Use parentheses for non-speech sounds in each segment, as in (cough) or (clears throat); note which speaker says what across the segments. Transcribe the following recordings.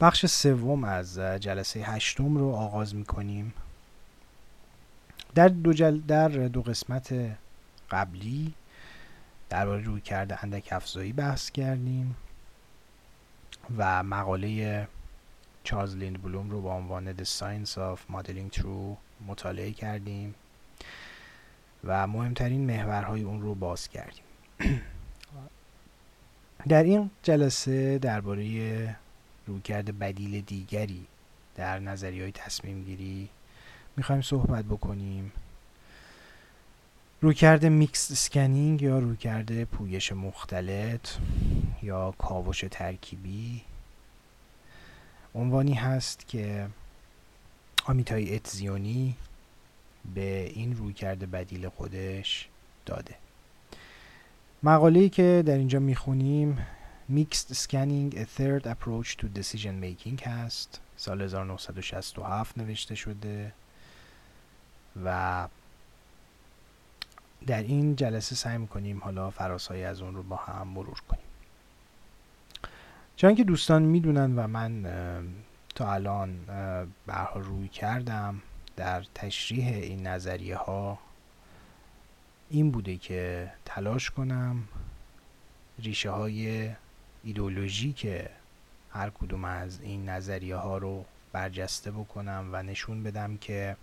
Speaker 1: بخش سوم از جلسه هشتم رو آغاز می‌کنیم. در دو, جل در دو قسمت قبلی درباره روی کرده اندک افزایی بحث کردیم و مقاله چارلز لیند بلوم رو با عنوان The Science of Modeling True مطالعه کردیم و مهمترین محورهای اون رو باز کردیم. (clears throat) در این جلسه درباره رویکرد بدیل دیگری در نظریه های تصمیم گیری می‌خوایم صحبت بکنیم. رویکرد mixed scanning یا رویکرد پویش مختلط یا کاوش ترکیبی عنوانی هست که آمیتای اتزیونی به این رویکرد بدیل خودش داده. مقاله‌ای که در اینجا می‌خونیم Mixed Scanning A Third Approach to Decision Making هست سال 1967 نوشته شده. و در این جلسه سعی می‌کنیم حالا فراسایی از اون رو با هم مرور کنیم. چون که دوستان می‌دونن و من تا الان برها روی کردم در تشریح این نظریه ها این بوده که تلاش کنم ریشه های که هر کدوم از این نظریه ها رو برجسته بکنم و نشون بدم که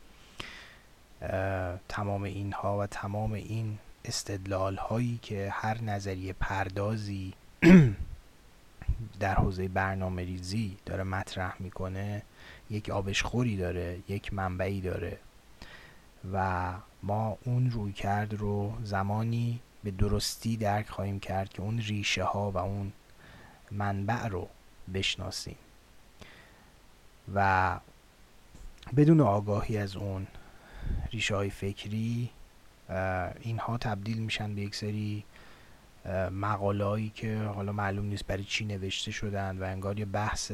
Speaker 1: تمام اینها و تمام این استدلال هایی که هر نظریه پردازی (clears throat) در حوزه برنامه ریزی داره مطرح می‌کنه یک آبشخوری داره یک منبعی داره و ما اون روی کرد رو زمانی به درستی درک خواهیم کرد که اون ریشه ها و اون منبع رو بشناسیم. و بدون آگاهی از اون ریشه های فکری اینها تبدیل میشن به یک سری مقالهایی که حالا معلوم نیست برای چی نوشته شدن و انگار یه بحث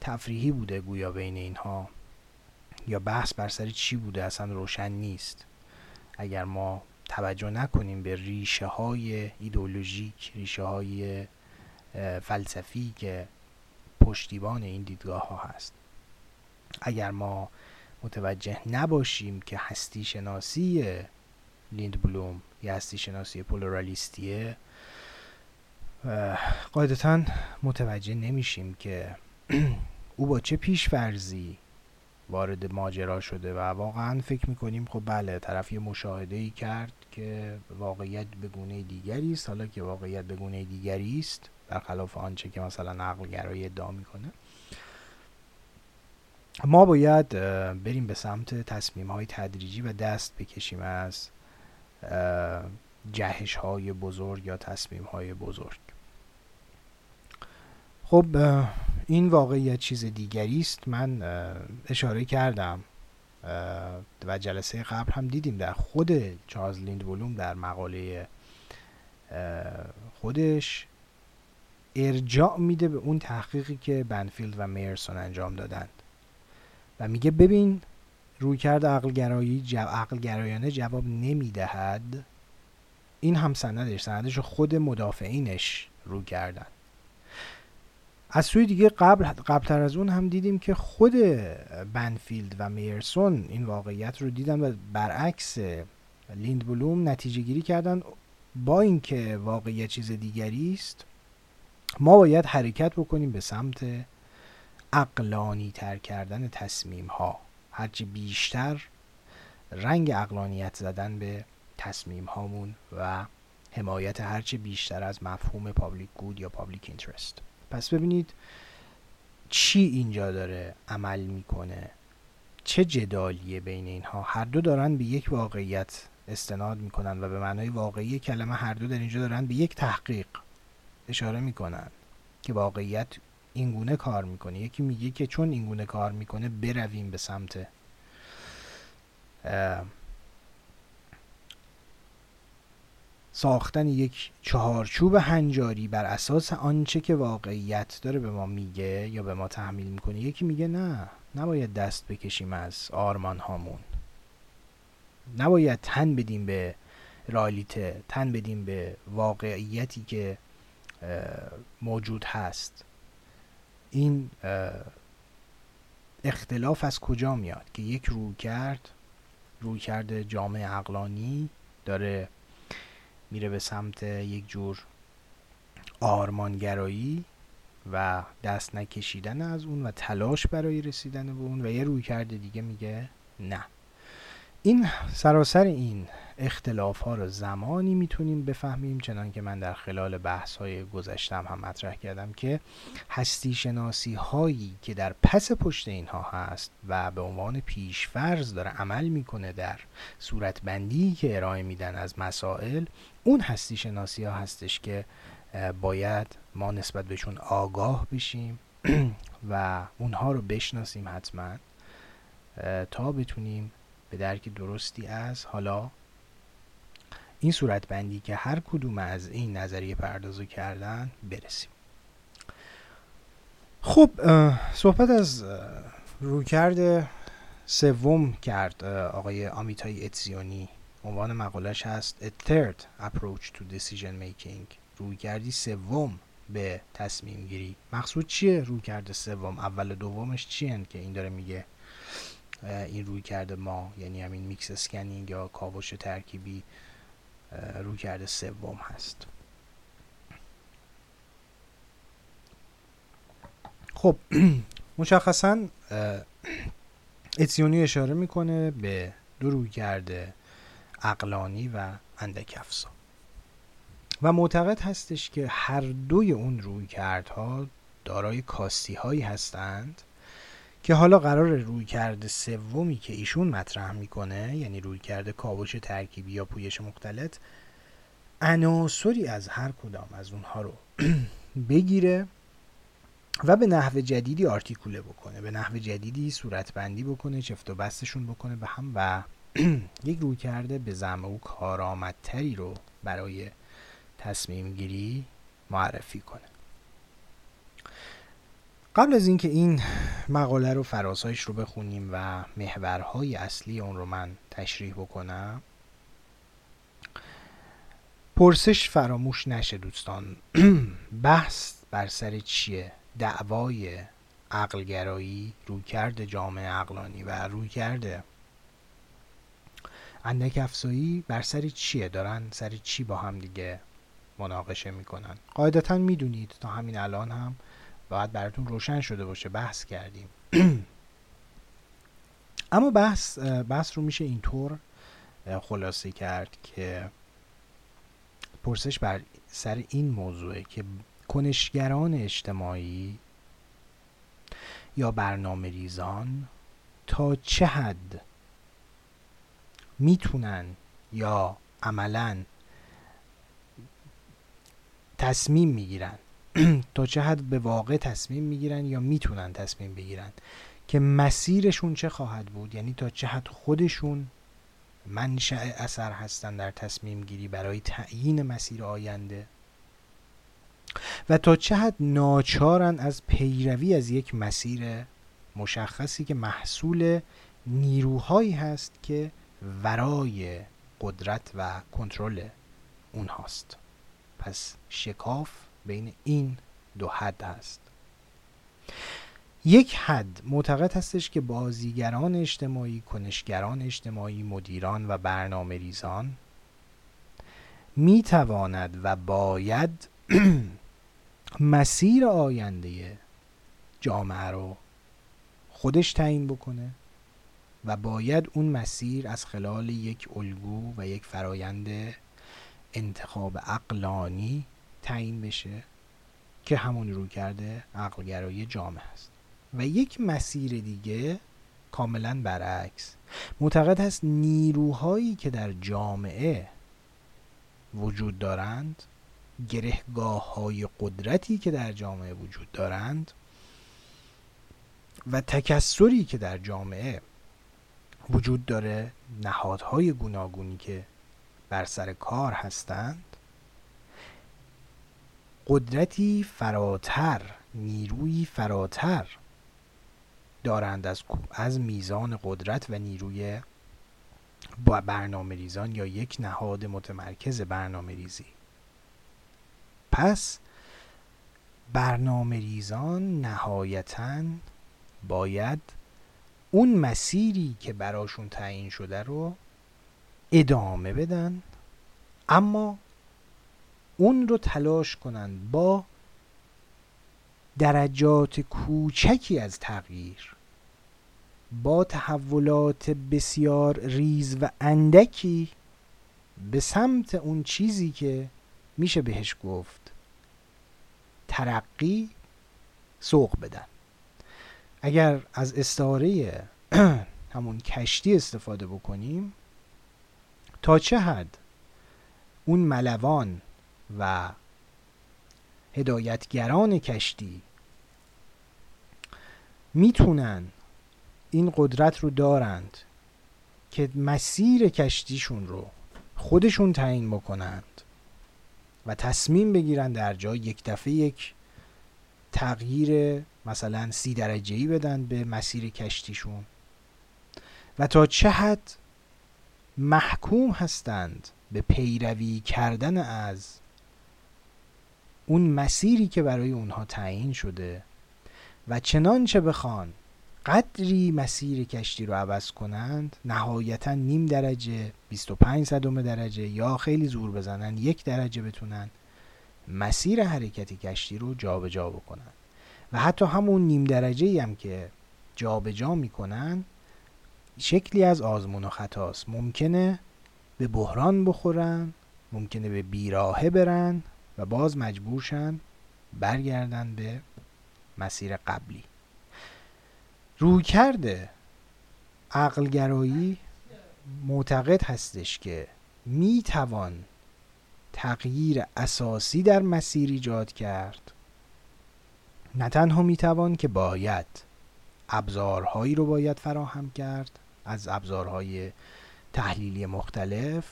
Speaker 1: تفریحی بوده گویا بین اینها. یا بحث بر سر چی بوده؟ اصلا روشن نیست. اگر ما توجه نکنیم به ریشه های ایدولوژیک ریشه های فلسفی که پشتیبان این دیدگاه ها هست. اگر ما متوجه نباشیم که هستی شناسی لیند بلوم یا هستی شناسی پولورالیستیه قاعدتا متوجه نمیشیم که (clears throat) او با چه پیش فرضی وارد ماجرا شده و واقعا فکر می‌کنیم خب بله طرف یه مشاهده ای کرد که واقعیت به گونه دیگری است حالا که واقعیت به گونه دیگری است برخلاف آنچه که مثلا عقل گرایی ادعا می‌کنه. ما باید بریم به سمت تصمیم های تدریجی و دست بکشیم از جهش های بزرگ یا تصمیم های بزرگ. خب این واقعیت چیز دیگری است. من اشاره کردم و جلسه قبل هم دیدیم در خود چارلز لیند بلوم در مقاله خودش ارجاع میده به اون تحقیقی که بنفیلد و میرسون انجام دادند. و میگه ببین رویکرد عقل گرایی جو... عقل گرایانه جواب نمی‌دهد. این هم سندش سندش خود مدافعینش رو کردن از سوی دیگه قبل قبلتر از اون هم دیدیم که خود بنفیلد و میرسون این واقعیت رو دیدن و برعکس لیند بلوم نتیجه گیری کردن با اینکه واقعیت چیز دیگری است. ما باید حرکت بکنیم به سمت عقلانی تر کردن تصمیم ها. هرچی بیشتر رنگ عقلانیت زدن به تصمیم هامون و حمایت هرچی بیشتر از مفهوم public good یا public interest پس ببینید چی اینجا داره عمل می‌کنه. چه جدالیه بین اینها. هر دو دارن به یک واقعیت استناد می‌کنن و به معنای واقعی کلمه هر دو در اینجا دارن به یک تحقیق. اشاره می‌کنن که واقعیت اینگونه کار می‌کنه. یکی میگه که چون اینگونه کار می‌کنه برویم به سمت ساختن یک چهارچوب هنجاری بر اساس آنچه که واقعیت داره به ما میگه یا به ما تحمیل می‌کنه. یکی میگه نه نباید دست بکشیم از آرمان هامون نباید تن بدیم به رالیته تن بدیم به واقعیتی که موجود هست. این اختلاف از کجا میاد که یک روی کرد روی کرده جامعه اقلانی داره میره به سمت یک جور آرمانگرایی و دست نکشیدن از اون و تلاش برای رسیدن به اون و یه روی کرده دیگه میگه نه. این سراسر این اختلاف ها رو زمانی می‌تونیم بفهمیم چنان که من در خلال بحث های گذشتم هم مطرح کردم که هستی شناسی هایی که در پس پشت اینها هست و به عنوان پیشفرز داره عمل می‌کنه در صورت بندی که ارائه میدن از مسائل اون هستی شناسی ها هستش که باید ما نسبت بهشون آگاه بشیم (clears throat) و اونها رو بشناسیم حتما تا بتونیم به درک درستی از حالا این صورت بندی که هر کدوم از این نظریه پردازو کردن برسیم. خب صحبت از رویکرد سوم کرد آقای آمیتای اتزیونی. عنوان مقالش هست A third approach to decision making. رویکردی سوم به تصمیم گیری. مقصود چیه؟ رویکرد سوم اول دومش چیه که این داره میگه؟ این رویکرد ما یعنی همین mixed scanning یا کاوش ترکیبی رویکرد سوم هست. خب (clears throat) مشخصا اتزیونی اشاره می‌کنه به دو رویکرد عقلانی و اندک افزا. و معتقد هستش که هر دوی اون روی کردها دارای کاستی هایی هستند. که حالا قرار روی کرده سومی که ایشون مطرح می‌کنه یعنی روی کرده کاوش ترکیبی یا پویش مختلط عناصری از هر کدام از اونها رو (clears throat) بگیره و به نحو جدیدی آرتیکوله بکنه به نحو جدیدی صورتبندی بکنه چفت و بستشون بکنه به هم و (clears throat) یک روی کرده به زم او کارآمدتری رو برای تصمیم گیری معرفی کنه. قبل از اینکه این مقاله رو فراسایش رو بخونیم و محورهای اصلی اون رو من تشریح بکنم پرسش فراموش نشه دوستان. (clears throat) بحث بر سر چیه؟ دعوای عقلگرایی رویکرد جامعه عقلانی و رویکرد اندک افزایی بر سر چیه؟ دارن سر چی با هم دیگه مناقشه می‌کنن؟ قاعدتا می‌دونید تا همین الان هم باید براتون روشن شده باشه بحث کردیم. (clears throat) اما بحث بحث رو میشه اینطور خلاصه کرد که پرسش بر سر این موضوعه که کنشگران اجتماعی یا برنامه ریزان تا چه حد می‌تونن یا عملا تصمیم می‌گیرن (clears throat) تا چه حد به واقع تصمیم می‌گیرن یا می‌تونن تصمیم بگیرن که مسیرشون چه خواهد بود؟ یعنی تا چه حد خودشون منشأ اثر هستن در تصمیم گیری برای تعیین مسیر آینده؟ و تا چه حد ناچارن از پیروی از یک مسیر مشخصی که محصول نیروهایی هست که ورای قدرت و کنترل اونهاست. پس شکاف بین این دو حد هست یک حد معتقد هستش که بازیگران اجتماعی، کنشگران اجتماعی، مدیران و برنامه ریزان می تواند و باید (clears throat) مسیر آینده جامعه رو خودش تعیین بکنه و باید اون مسیر از خلال یک الگو و یک فرایند انتخاب اقلانی تعیین بشه که همون رو کرده عقلگرایی جامعه است. و یک مسیر دیگه کاملا برعکس. معتقد هست نیروهایی که در جامعه وجود دارند گرهگاه های قدرتی که در جامعه وجود دارند و تکسری که در جامعه وجود داره نهادهای گوناگونی که بر سر کار هستند قدرتی فراتر نیروی فراتر دارند از, از میزان قدرت و نیروی با برنامه ریزان یا یک نهاد متمرکز برنامه ریزی. پس برنامه ریزان نهایتا باید اون مسیری که براشون تعیین شده رو ادامه بدن. اما اون رو تلاش کنن با درجات کوچکی از تغییر. با تحولات بسیار ریز و اندکی به سمت اون چیزی که میشه بهش گفت ترقی سوق بدن. اگر از استعاره (clears throat) همون کشتی استفاده بکنیم تا چه حد اون ملوان و هدایتگران کشتی می‌تونن این قدرت رو دارند که مسیر کشتیشون رو خودشون تعیین بکنند و تصمیم بگیرن در جای یک دفعه یک تغییر مثلا سی درجه ای بدن به مسیر کشتیشون و تا چه حد محکوم هستند به پیروی کردن از اون مسیری که برای اونها تعیین شده و چنانچه بخوان قدری مسیر کشتی رو عوض کنند نهایتا نیم درجه 25 صدم درجه یا خیلی زور بزنن یک درجه بتونن مسیر حرکت کشتی رو جابجا جا بکنن. و حتی همون نیم درجه هم که جابجا جا می‌کنن شکلی از آزمون و خطاست. ممکنه به بحران بخورن ممکنه به بیراهه برن و باز مجبورشن برگردن به مسیر قبلی. روی کرده عقلگرایی معتقد هستش که می توان تغییر اساسی در مسیر ایجاد کرد. نه تنها می توان که باید ابزارهایی رو باید فراهم کرد از ابزارهای تحلیلی مختلف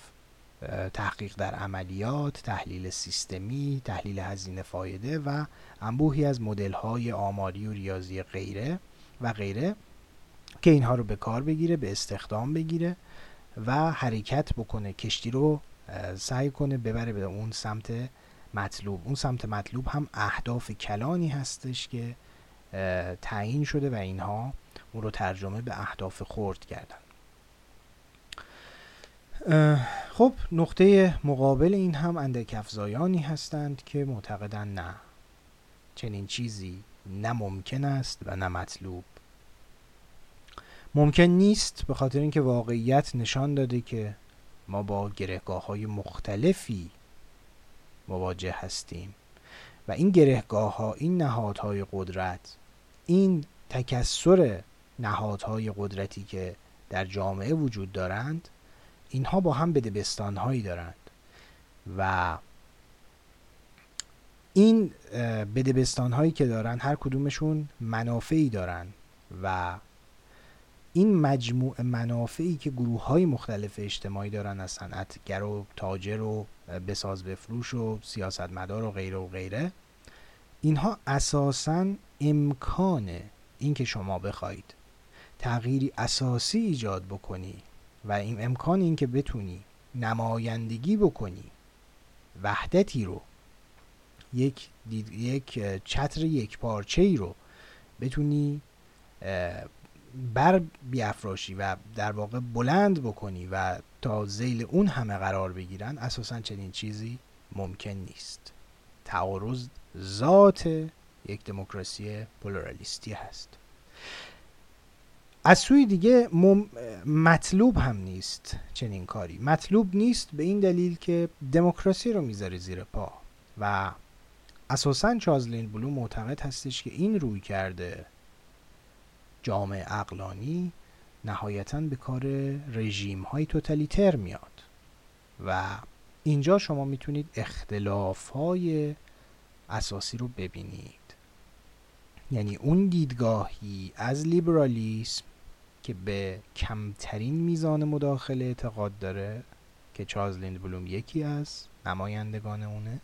Speaker 1: تحقیق در عملیات تحلیل سیستمی تحلیل هزینه فایده و انبوهی از مدل های آماری و ریاضی غیره و غیره که اینها رو به کار بگیره به استخدام بگیره و حرکت بکنه کشتی رو سعی کنه ببره به اون سمت مطلوب. اون سمت مطلوب هم اهداف کلانی هستش که تعیین شده و اینها اون رو ترجمه به اهداف خورد کردن. خب نقطه مقابل این هم اندک افزایانی هستند که معتقدن نه. چنین چیزی نه ممکن است و نه مطلوب. ممکن نیست به خاطر اینکه واقعیت نشان داده که ما با گرهگاه های مختلفی مواجه هستیم. و این گرهگاه ها این نهادهای قدرت این تکسر نهادهای قدرتی که در جامعه وجود دارند اینها با هم بدبستان هایی دارند. و این بدبستان هایی که دارن هر کدومشون منافعی دارن و این مجموع منافعی که گروه های مختلف اجتماعی دارن از صنعتگر و تاجر و بساز بفروش و سیاستمدار و غیره و غیره اینها اساسا امکان اینکه شما بخواید تغییری اساسی ایجاد بکنی و این امکان اینکه بتونی نمایندگی بکنی وحدتی رو یک یک چتر یک پارچه ای رو بتونی بر بیافراشی و در واقع بلند بکنی و تا زیل اون همه قرار بگیرن اساسا چنین چیزی ممکن نیست. تعارض ذات یک دموکراسی پلورالیستی هست. از سوی دیگه مطلوب هم نیست چنین کاری. مطلوب نیست به این دلیل که دموکراسی رو می‌ذاره زیر پا و اساسا چازلین بلو معتقد هستش که این روی کرده جامعه اقلانی نهایتا به کار رژیم های توتالیتر میاد. و اینجا شما می‌تونید اختلاف های اساسی رو ببینید. یعنی اون دیدگاهی از لیبرالیسم که به کمترین میزان مداخله اعتقاد داره که چارلز لیند بلوم یکی از نمایندگان اونه.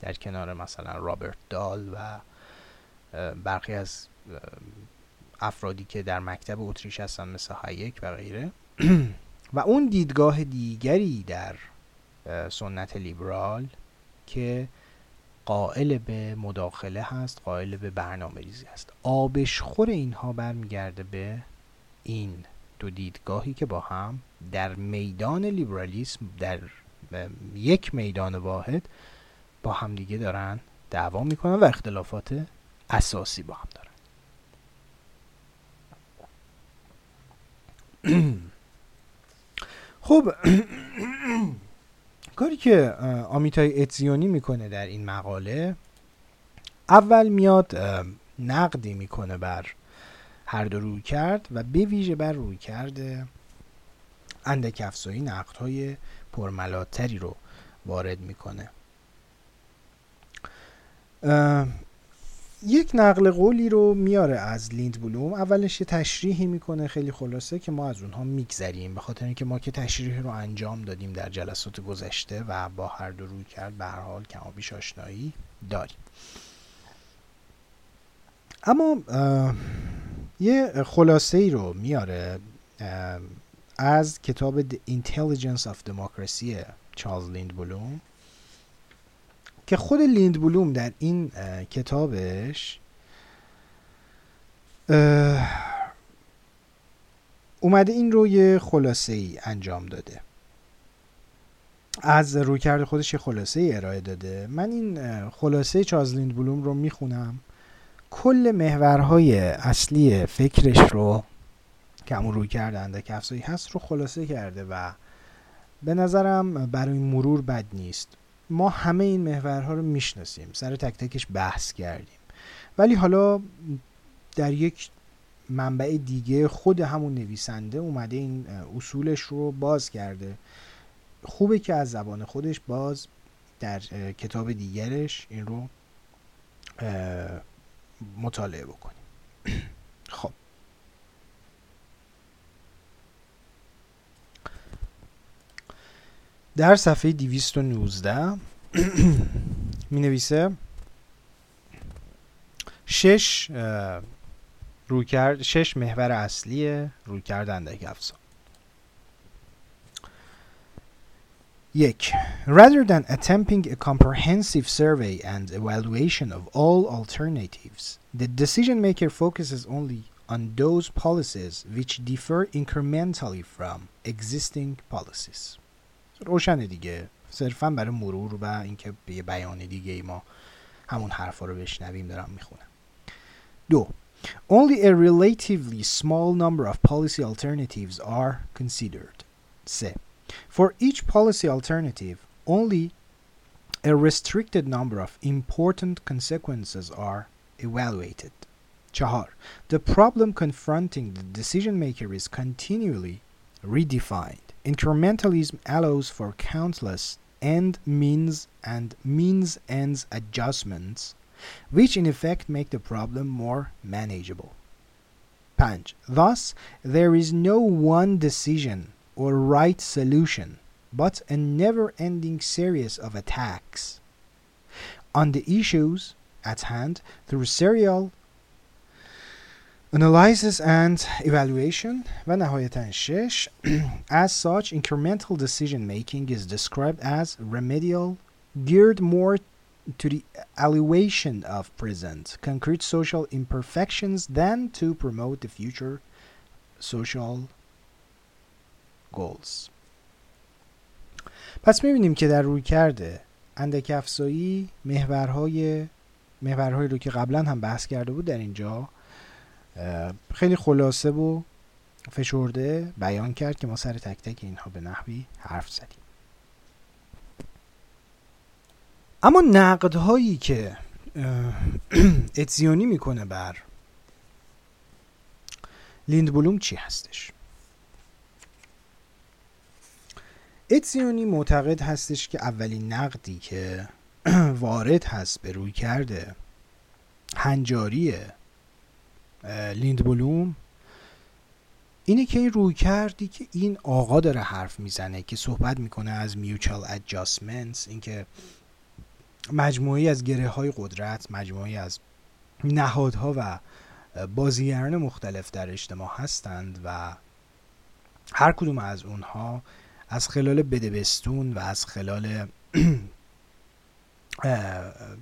Speaker 1: در کنار مثلا رابرت دال و برخی از افرادی که در مکتب اتریش هستن مثل هایک و غیره. (clears throat) و اون دیدگاه دیگری در سنت لیبرال که قائل به مداخله هست قائل به برنامه ریزی هست. آبشخور اینها برمیگرده به این دو دیدگاهی که با هم در میدان لیبرالیسم در یک میدان واحد با هم دیگه دارن دعوا می‌کنن و اختلافات اساسی با هم دارن. (clears throat) خب (clears throat) کاری که آمیتای اتزیونی می‌کنه در این مقاله اول میاد نقدی می‌کنه بر هر دو روی کرد و به ویژه بر روی کرده اندک افزایی نقدهای پرملاتری رو وارد می‌کنه. یک نقل قولی رو میاره از لیند بلوم اولش یه تشریحی می‌کنه خیلی خلاصه که ما از اونها میگذریم. به خاطر اینکه ما که تشریح رو انجام دادیم در جلسات گذشته و با هر دو روی کرد به هر حال کمابیش آشنایی داریم. اما یه خلاصه ای رو میاره از کتاب The Intelligence of Democracy چارلز لیند بلوم که خود لیند بلوم در این کتابش اومده این رو یه خلاصه ای انجام داده. از رویکرد خودش یه خلاصه ای ارائه داده. من این خلاصه چارلز لیند بلوم رو می‌خونم. کل محورهای اصلی فکرش رو که همون روی کرده اندک افزایی هست رو خلاصه کرده و به نظرم برای مرور بد نیست. ما همه این محورها رو می‌شناسیم سر تک تکش بحث کردیم. ولی حالا در یک منبع دیگه خود همون نویسنده اومده این اصولش رو باز کرده. خوبه که از زبان خودش باز در کتاب دیگرش این رو مطالعه بکنیم. (clears throat) خب. در صفحه 219 می نویسه شش رویکرد شش محور اصلی رویکرد اندک افزار یک Rather than attempting a comprehensive survey and evaluation of all alternatives, the decision maker focuses only on those policies which differ incrementally from existing policies. روشنه دیگه صرفا برای مرور و اینکه به یه بیان دیگه ای ما همون حرفا رو بشنویم دارم میخونم دو Only a relatively small number of policy alternatives are considered. 3. for each policy alternative, only a restricted number of important consequences are evaluated. 4. The problem confronting the decision maker is continually redefined. Incrementalism allows for countless end means and means ends adjustments, which in effect make the problem more manageable. 5. Thus, there is no one decision or right solution, but a never ending series of attacks on the issues at hand through serial analysis and evaluation و نهایتا شش (clears throat) as such incremental decision making is described as remedial geared more to the alleviation of present concrete social imperfections than to promote the future social goals. پس می‌بینیم که در روی کرده اندک افزایی محورهای محورهایی رو که قبلا هم بحث کرده بود در اینجا خیلی خلاصه و فشرده بیان کرد که ما سر تک تک اینها به نحوی حرف زدیم. اما نقدهایی که (clears throat) اتزیونی می‌کنه بر لیند بلوم چی هستش؟ اتزیونی معتقد هستش که اولین نقدی که (clears throat) وارد هست به روی کرده هنجاری لیند بلوم اینه که این روی کردی که این آقا داره حرف می‌زنه که صحبت می‌کنه از میوچال ادجاستمنتس اینکه مجموعی از گره های قدرت مجموعی از نهادها و بازیگران مختلف در اجتماع هستند و هر کدوم از اونها از خلال بدبستون و از خلال (clears throat)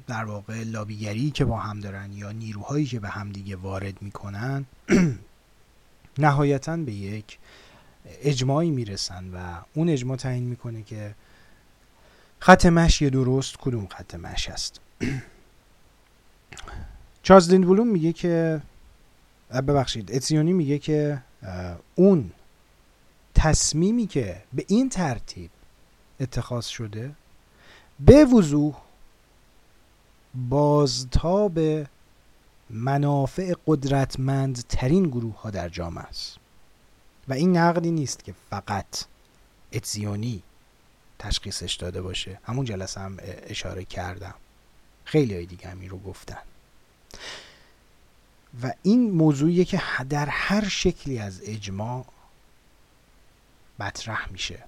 Speaker 1: در واقع لابیگری که با هم دارن یا نیروهایی که به هم دیگه وارد می‌کنن (clears throat) نهایتا به یک اجماعی می‌رسن و اون اجماع تعیین می‌کنه که خط مشی درست کدوم خط مش هست (clears throat) چارلز بلوم میگه که ببخشید اتسیونی میگه که اون تصمیمی که به این ترتیب اتخاذ شده به وضوح بازتاب منافع قدرتمند ترین گروه ها در جامعه است. و این نقدی نیست که فقط اتزیونی تشخیصش داده باشه. همون جلسه هم اشاره کردم. خیلی های دیگه همین رو گفتن. و این موضوعیه که در هر شکلی از اجماع مطرح میشه.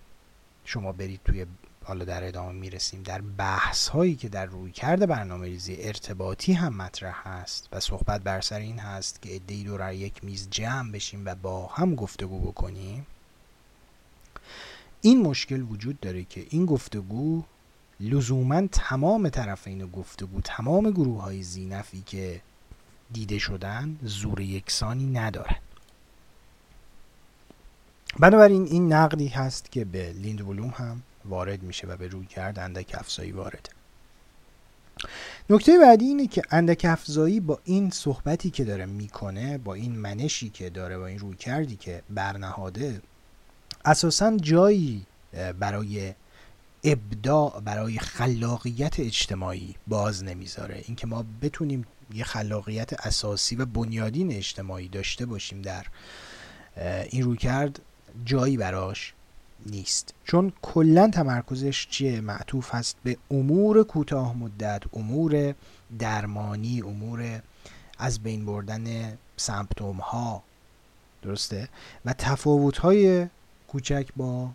Speaker 1: شما برید توی حالا در ادامه می‌رسیم در بحث هایی که در روی کرده برنامه ریزی ارتباطی هم مطرح هست و صحبت بر سر این هست که ادهی دور یک میز جمع بشیم و با هم گفتگو بکنیم. این مشکل وجود داره که این گفتگو لزوما تمام طرفین گفتگو تمام گروه های زینفی که دیده شدن زور یکسانی ندارن. بنابراین این نقدی هست که به لیند ولوم هم وارد میشه و به روی کرد اندک افزایی وارده نکته بعدی اینه که اندک افزایی با این صحبتی که داره می‌کنه با این منشی که داره با این روی کردی که برنهاده اساسا جایی برای ابداع برای خلاقیت اجتماعی باز نمی‌ذاره. اینکه ما بتونیم یه خلاقیت اساسی و بنیادین اجتماعی داشته باشیم در این روی کرد جایی براش نیست. چون کلا تمرکزش چیه؟ معطوف هست به امور کوتاه مدت امور درمانی امور از بین بردن سمپتوم ها درسته؟ و تفاوت های کوچک با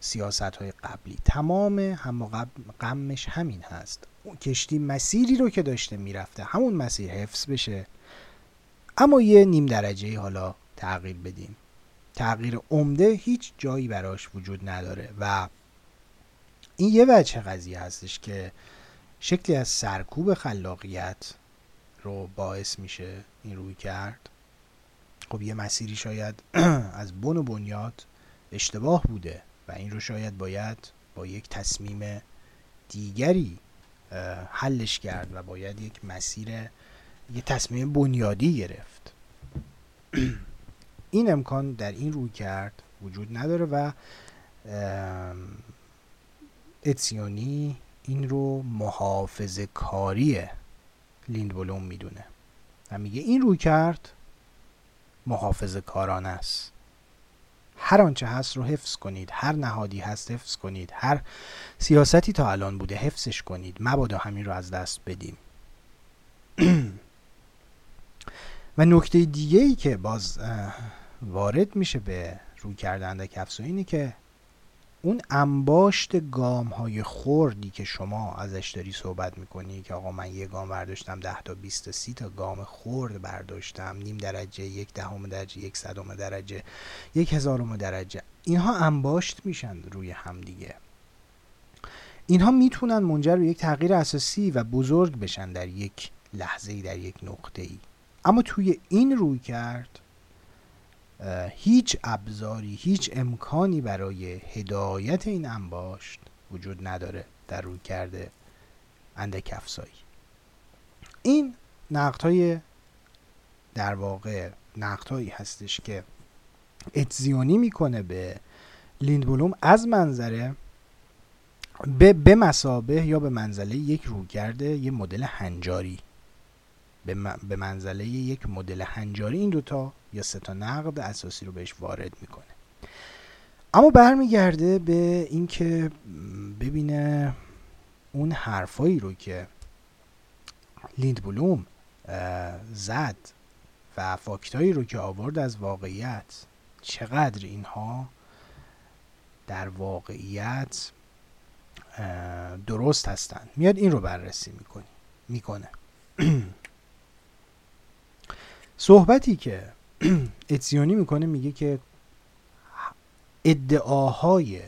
Speaker 1: سیاست های قبلی. تمام هم غمش همین هست. کشتی مسیری رو که داشته می‌رفته همون مسیر حفظ بشه. اما یه نیم درجه حالا تغییر بدیم. تغییر عمده هیچ جایی براش وجود نداره و این یه وجه قضیه هستش که شکلی از سرکوب خلاقیت رو باعث میشه این روی کرد. خب یه مسیری شاید (clears throat) از بن و بنیاد اشتباه بوده و این رو شاید باید با یک تصمیم دیگری حلش کرد و باید یک مسیر یه تصمیم بنیادی گرفت. (clears throat) این امکان در این روی کرد وجود نداره و اتسیونی این رو محافظ کاری لیندبلوم می‌دونه و میگه این روی کرد محافظ کارانه است. هر آنچه هست رو حفظ کنید هر نهادی هست حفظ کنید هر سیاستی تا الان بوده حفظش کنید مبادا همین رو از دست بدیم (clears throat) و نکته دیگه ای که باز وارد میشه به روی کردن کفسو اینه که اون انباشت گام های خوردی که شما ازش داری صحبت می‌کنی که آقا من یه گام برداشتم ده تا 20 تا سی تا گام خورد برداشتم نیم درجه یک دهم درجه یک صدم درجه یک هزارم درجه اینها انباشت میشن روی هم دیگه. اینها می‌تونن منجر به یک تغییر اساسی و بزرگ بشن در یک لحظه در یک نقطه ای اما توی این روی کرد هیچ ابزاری هیچ امکانی برای هدایت این انباشت وجود نداره در روی کرده اندک افزایی. این نقد های در واقع نقد هایی هستش که اتزیونی می‌کنه به لیندبلوم از منظره به, به مسابه یا به منزله یک رویکرد یه مدل هنجاری. به منزله یک مدل هنجاری این دوتا یا سه تا نقد اساسی رو بهش وارد می‌کنه. اما برمیگرده به اینکه ببینه اون حرفایی رو که لیند بلوم زد و فاکتایی رو که آورد از واقعیت چقدر اینها در واقعیت درست هستند. میاد این رو بررسی می‌کنی می‌کنه. (clears throat) صحبتی که (clears throat) اتسیونی می‌کنه میگه که ادعاهای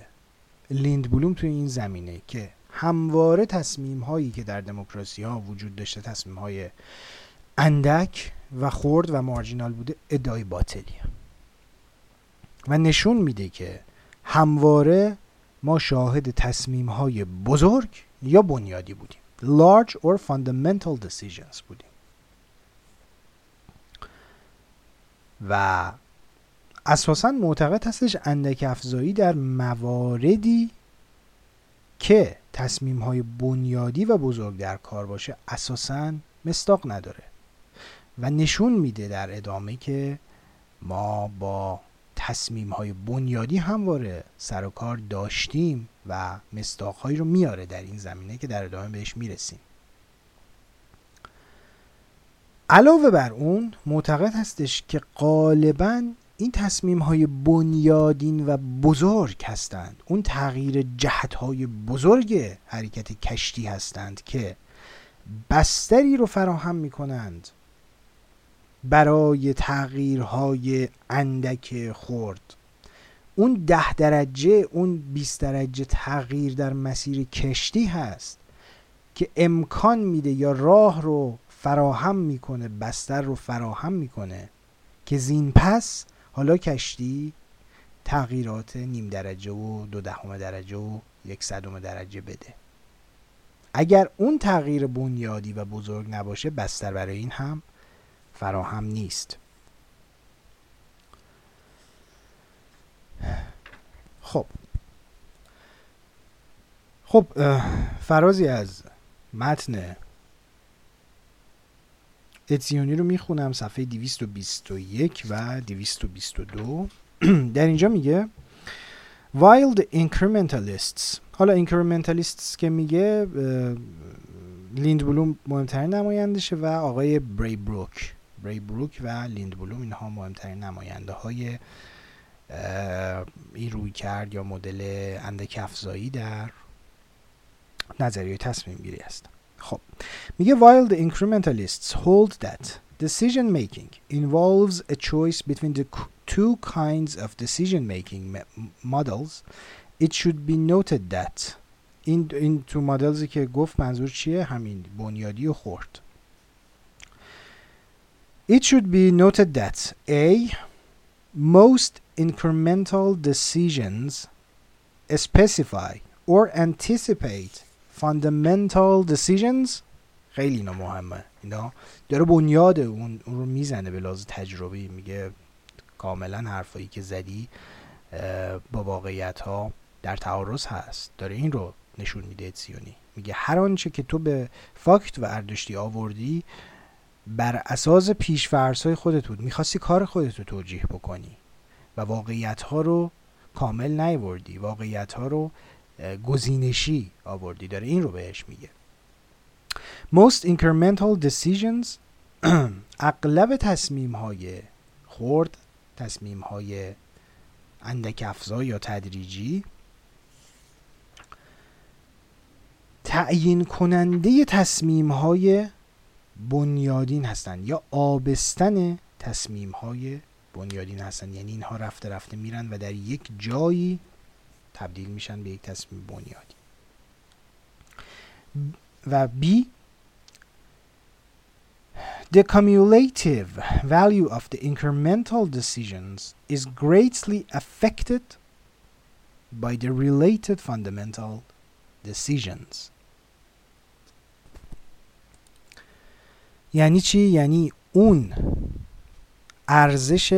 Speaker 1: لیند بلوم توی این زمینه که همواره تصمیم هایی که در دموکراسی ها وجود داشته تصمیم های اندک و خرد و مارجینال بوده ادعای باطلیه. و نشون میده که همواره ما شاهد تصمیم های بزرگ یا بنیادی بودیم. Large or fundamental decisions بودیم. و اساسا معتقد هستش اندک افزایی در مواردی که تصمیم های بنیادی و بزرگ در کار باشه اساسا مستاق نداره. و نشون میده در ادامه که ما با تصمیم های بنیادی همواره سر و کار داشتیم و مستاق هایی رو میاره در این زمینه که در ادامه بهش می‌رسیم. علاوه بر اون معتقد هستش که غالبا این تصمیم های بنیادین و بزرگ هستند. اون تغییر جهت های بزرگ حرکت کشتی هستند که بستری رو فراهم می کنند برای تغییرهای اندک خورد اون ده درجه اون 20 درجه تغییر در مسیر کشتی هست که امکان میده یا راه رو فراهم می‌کنه بستر رو فراهم می‌کنه که زین پس حالا کشتی تغییرات نیم درجه و دو دهم درجه و یک صدم درجه بده. اگر اون تغییر بنیادی و بزرگ نباشه بستر برای این هم فراهم نیست. خب. خب فرازی از متن اتزیونی رو می‌خونم صفحه 221 و 222 (clears throat) در اینجا میگه While incrementalists. حالا incrementalists که میگه لیند بلوم مهمترین نمایندشه و آقای بری بروک بری بروک و لیند بلوم اینها مهمترین نماینده های این روی کرد یا مدل اندک افزایی در نظریه تصمیم گیری است خب میگه while the incrementalists hold that decision making involves a choice between the two kinds of decision making models it should be noted that این این تو مدلزی که گفت منظور چیه همین بنیادی و خورد It should be noted that A most incremental decisions specify or anticipate fundamental decisions خیلی اینا مهمه. اینا داره بنیاد اون, رو می‌زنه به لحاظ تجربی. میگه کاملا حرفایی که زدی با واقعیت ها در تعارض هست. داره این رو نشون میده سیونی. میگه هر آنچه که تو به فاکت و اردشتی آوردی بر اساس پیشفرض های خودت بود. می‌خواستی کار خودت رو توجیه بکنی و واقعیت ها رو کامل نیوردی. واقعیت ها رو گزینشی آوردی داره این رو بهش میگه. Most incremental decisions (clears throat) اغلب تصمیم های خورد تصمیم های اندک افزا یا تدریجی تعیین کننده تصمیم های بنیادین هستند یا آبستن تصمیم های بنیادین هستند یعنی اینها رفته رفته میرن و در یک جایی تبدیل میشن به یک تصمیم بنیادی و B The cumulative value of the incremental decisions is greatly affected by the related fundamental decisions. یعنی چی؟ یعنی اون ارزش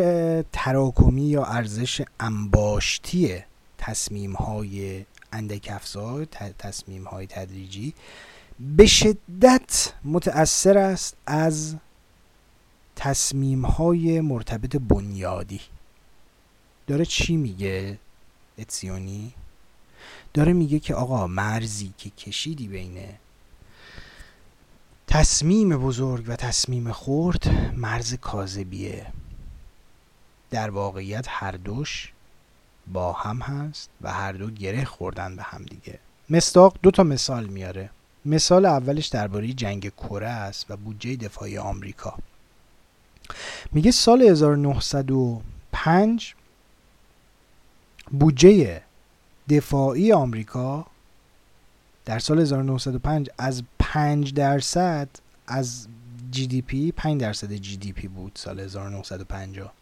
Speaker 1: تراکمی یا ارزش انباشتی تصمیم های اندک افزار تصمیم های تدریجی به شدت متأثر است از تصمیم های مرتبط بنیادی. داره چی میگه اتسیونی؟ داره میگه که آقا مرزی که کشیدی بین تصمیم بزرگ و تصمیم خورد مرز کاذبیه. در واقعیت هر دوش با هم هست و هر دو گره خوردن به هم دیگه. مستاق دو تا مثال میاره. مثال اولش درباره جنگ کره است و بودجه دفاعی آمریکا. میگه سال 1905 بودجه دفاعی آمریکا در سال 1905 از 5 درصد از GDP 5 درصد GDP بود سال 1950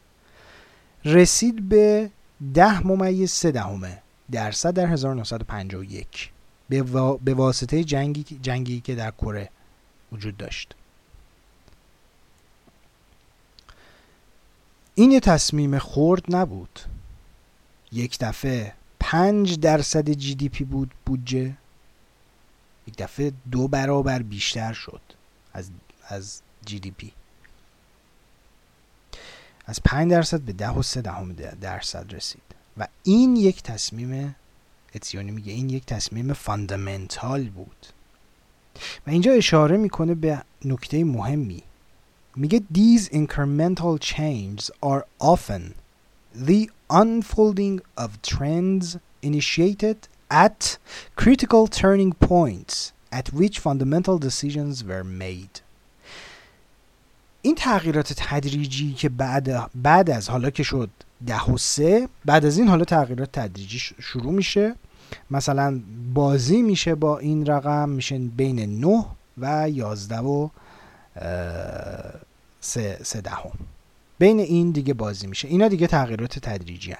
Speaker 1: رسید به 10 ممیز 3 دهمه درصد در 1951 به, به واسطه جنگی جنگی که در کره وجود داشت. این یه تصمیم خرد نبود. یک دفعه پنج درصد GDP بود بودجه. یک دفعه دو برابر بیشتر شد از, از GDP. از پنج درصد به ده و سه دهم درصد رسید و این یک تصمیم اتزیونی میگه این یک تصمیم fundamental بود و اینجا اشاره می‌کنه به نکته مهمی میگه these incremental changes are often the unfolding of trends initiated at critical turning points at which fundamental decisions were made این تغییرات تدریجی که بعد بعد از حالا که شد ده و سه بعد از این حالا تغییرات تدریجی شروع میشه. مثلا بازی میشه با این رقم میشه بین 9 و 11 و سه, سه دهم. بین این دیگه بازی میشه. اینا دیگه تغییرات تدریجی هن.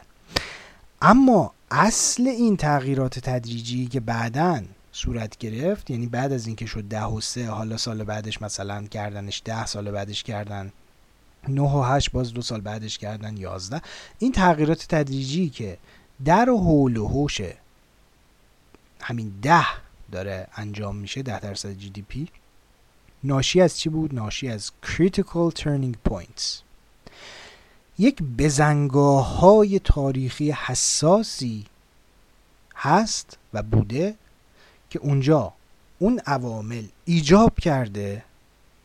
Speaker 1: اما اصل این تغییرات تدریجی که بعدا صورت گرفت. یعنی بعد از اینکه شد ده و سه حالا سال بعدش مثلا کردنش ده سال بعدش کردن نه و هشت باز دو سال بعدش کردن یازده. این تغییرات تدریجی که در و حول و حوش همین ده داره انجام میشه ده درصد جی دی پی ناشی از چی بود؟ ناشی از critical turning points. یک بزنگاه های تاریخی حساسی هست و بوده که اونجا اون عوامل ایجاب کرده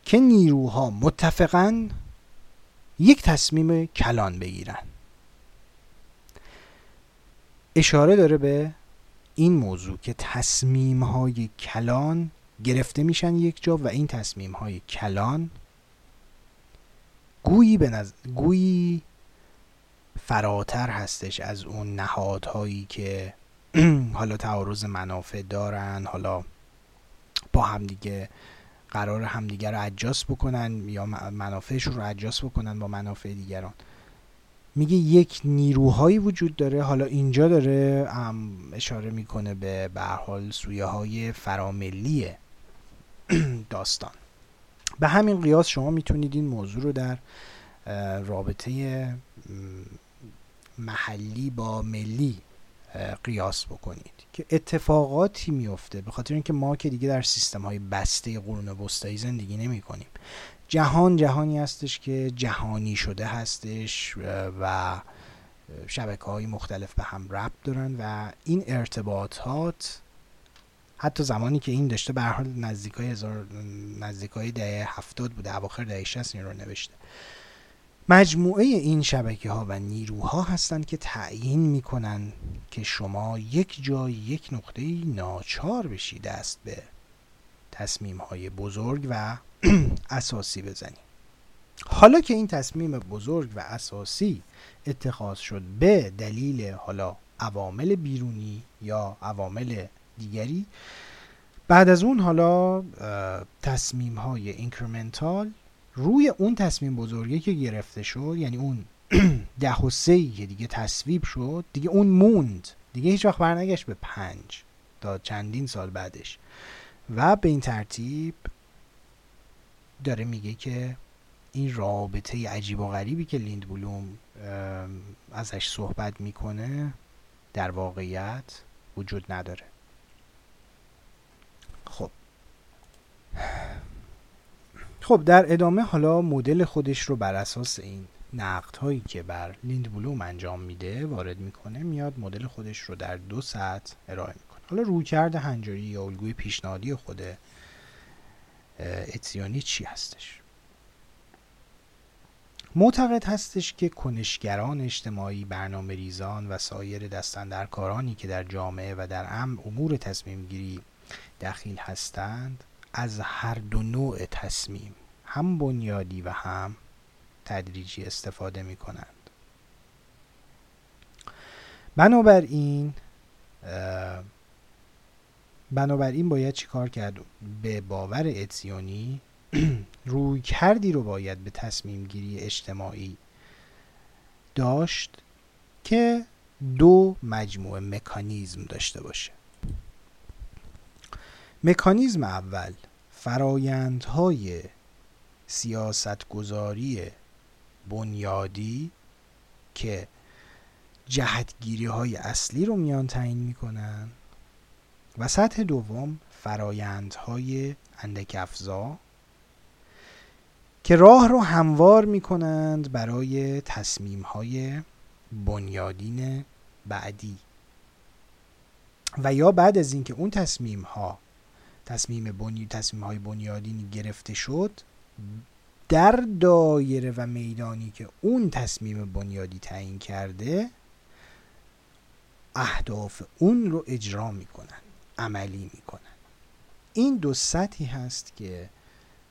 Speaker 1: که نیروها متفقا یک تصمیم کلان بگیرن. اشاره داره به این موضوع که تصمیم های کلان گرفته میشن یک جا و این تصمیم های کلان گویی به نظر گویی فراتر هستش از اون نهادهایی که (clears throat) حالا تعارض منافع دارن حالا با همدیگه قرار همدیگه رو اجاس بکنن یا منافعشون رو اجاس بکنن با منافع دیگران. میگه یک نیروهایی وجود داره حالا اینجا داره اشاره می‌کنه به به حال سویه های فراملی (clears throat) داستان. به همین قیاس شما می‌تونید این موضوع رو در رابطه محلی با ملی قیاس بکنید. که اتفاقاتی میفته به خاطر اینکه ما که دیگه در سیستم های بسته قرون وسطایی زندگی نمی کنیم جهان جهانی هستش که جهانی شده هستش و شبکه های مختلف به هم ربط دارن و این ارتباطات حتی زمانی که این داشته به حال نزدیکای هزار نزدیکای دهه هفتاد بوده اواخر دهه 60 این رو نوشته. مجموعه این شبکه ها و نیروها هستند که تعیین می‌کنن که شما یک جای یک نقطه ناچار بشی دست به تصمیم های بزرگ و (clears throat) اساسی بزنی حالا که این تصمیم بزرگ و اساسی اتخاذ شد به دلیل حالا عوامل بیرونی یا عوامل دیگری بعد از اون حالا تصمیم های اینکرمنتال روی اون تصمیم بزرگی که گرفته شد یعنی اون (clears throat) ده و سه که دیگه تصویب شد دیگه اون موند. دیگه هیچ وقت برنگشت به پنج تا چندین سال بعدش. و به این ترتیب داره میگه که این رابطه عجیب و غریبی که لیند بلوم ازش صحبت می‌کنه در واقعیت وجود نداره. خب. خب در ادامه حالا مدل خودش رو بر اساس این نقد هایی که بر لیند بلوم انجام میده وارد می‌کنه میاد مدل خودش رو در دو سطح ارائه می‌کنه. حالا رویکرد هنجاری یا الگوی پیشنهادی خود اتیانی چی هستش؟ معتقد هستش که کنشگران اجتماعی برنامه ریزان و سایر دستندرکارانی که در جامعه و در امور تصمیم گیری دخیل هستند از هر دو نوع تصمیم هم بنیادی و هم تدریجی استفاده می کنند بنابراین بنابراین باید چیکار کرد؟ به باور اتسیونی (clears throat) روی کردی رو باید به تصمیم گیری اجتماعی داشت که دو مجموعه مکانیزم داشته باشه. مکانیزم اول فرایندهای سیاستگذاری بنیادی که جهتگیری های اصلی رو میان تعیین می‌کنن و سطح دوم فرایندهای اندک افزا که راه رو هموار می‌کنند برای تصمیم های بنیادین بعدی. و یا بعد از اینکه اون تصمیم ها تصمیم, بنی... تصمیم های بنیادینی گرفته شد. در دایره و میدانی که اون تصمیم بنیادی تعیین کرده اهداف اون رو اجرا می‌کنن عملی می‌کنن. این دو سطحی هست که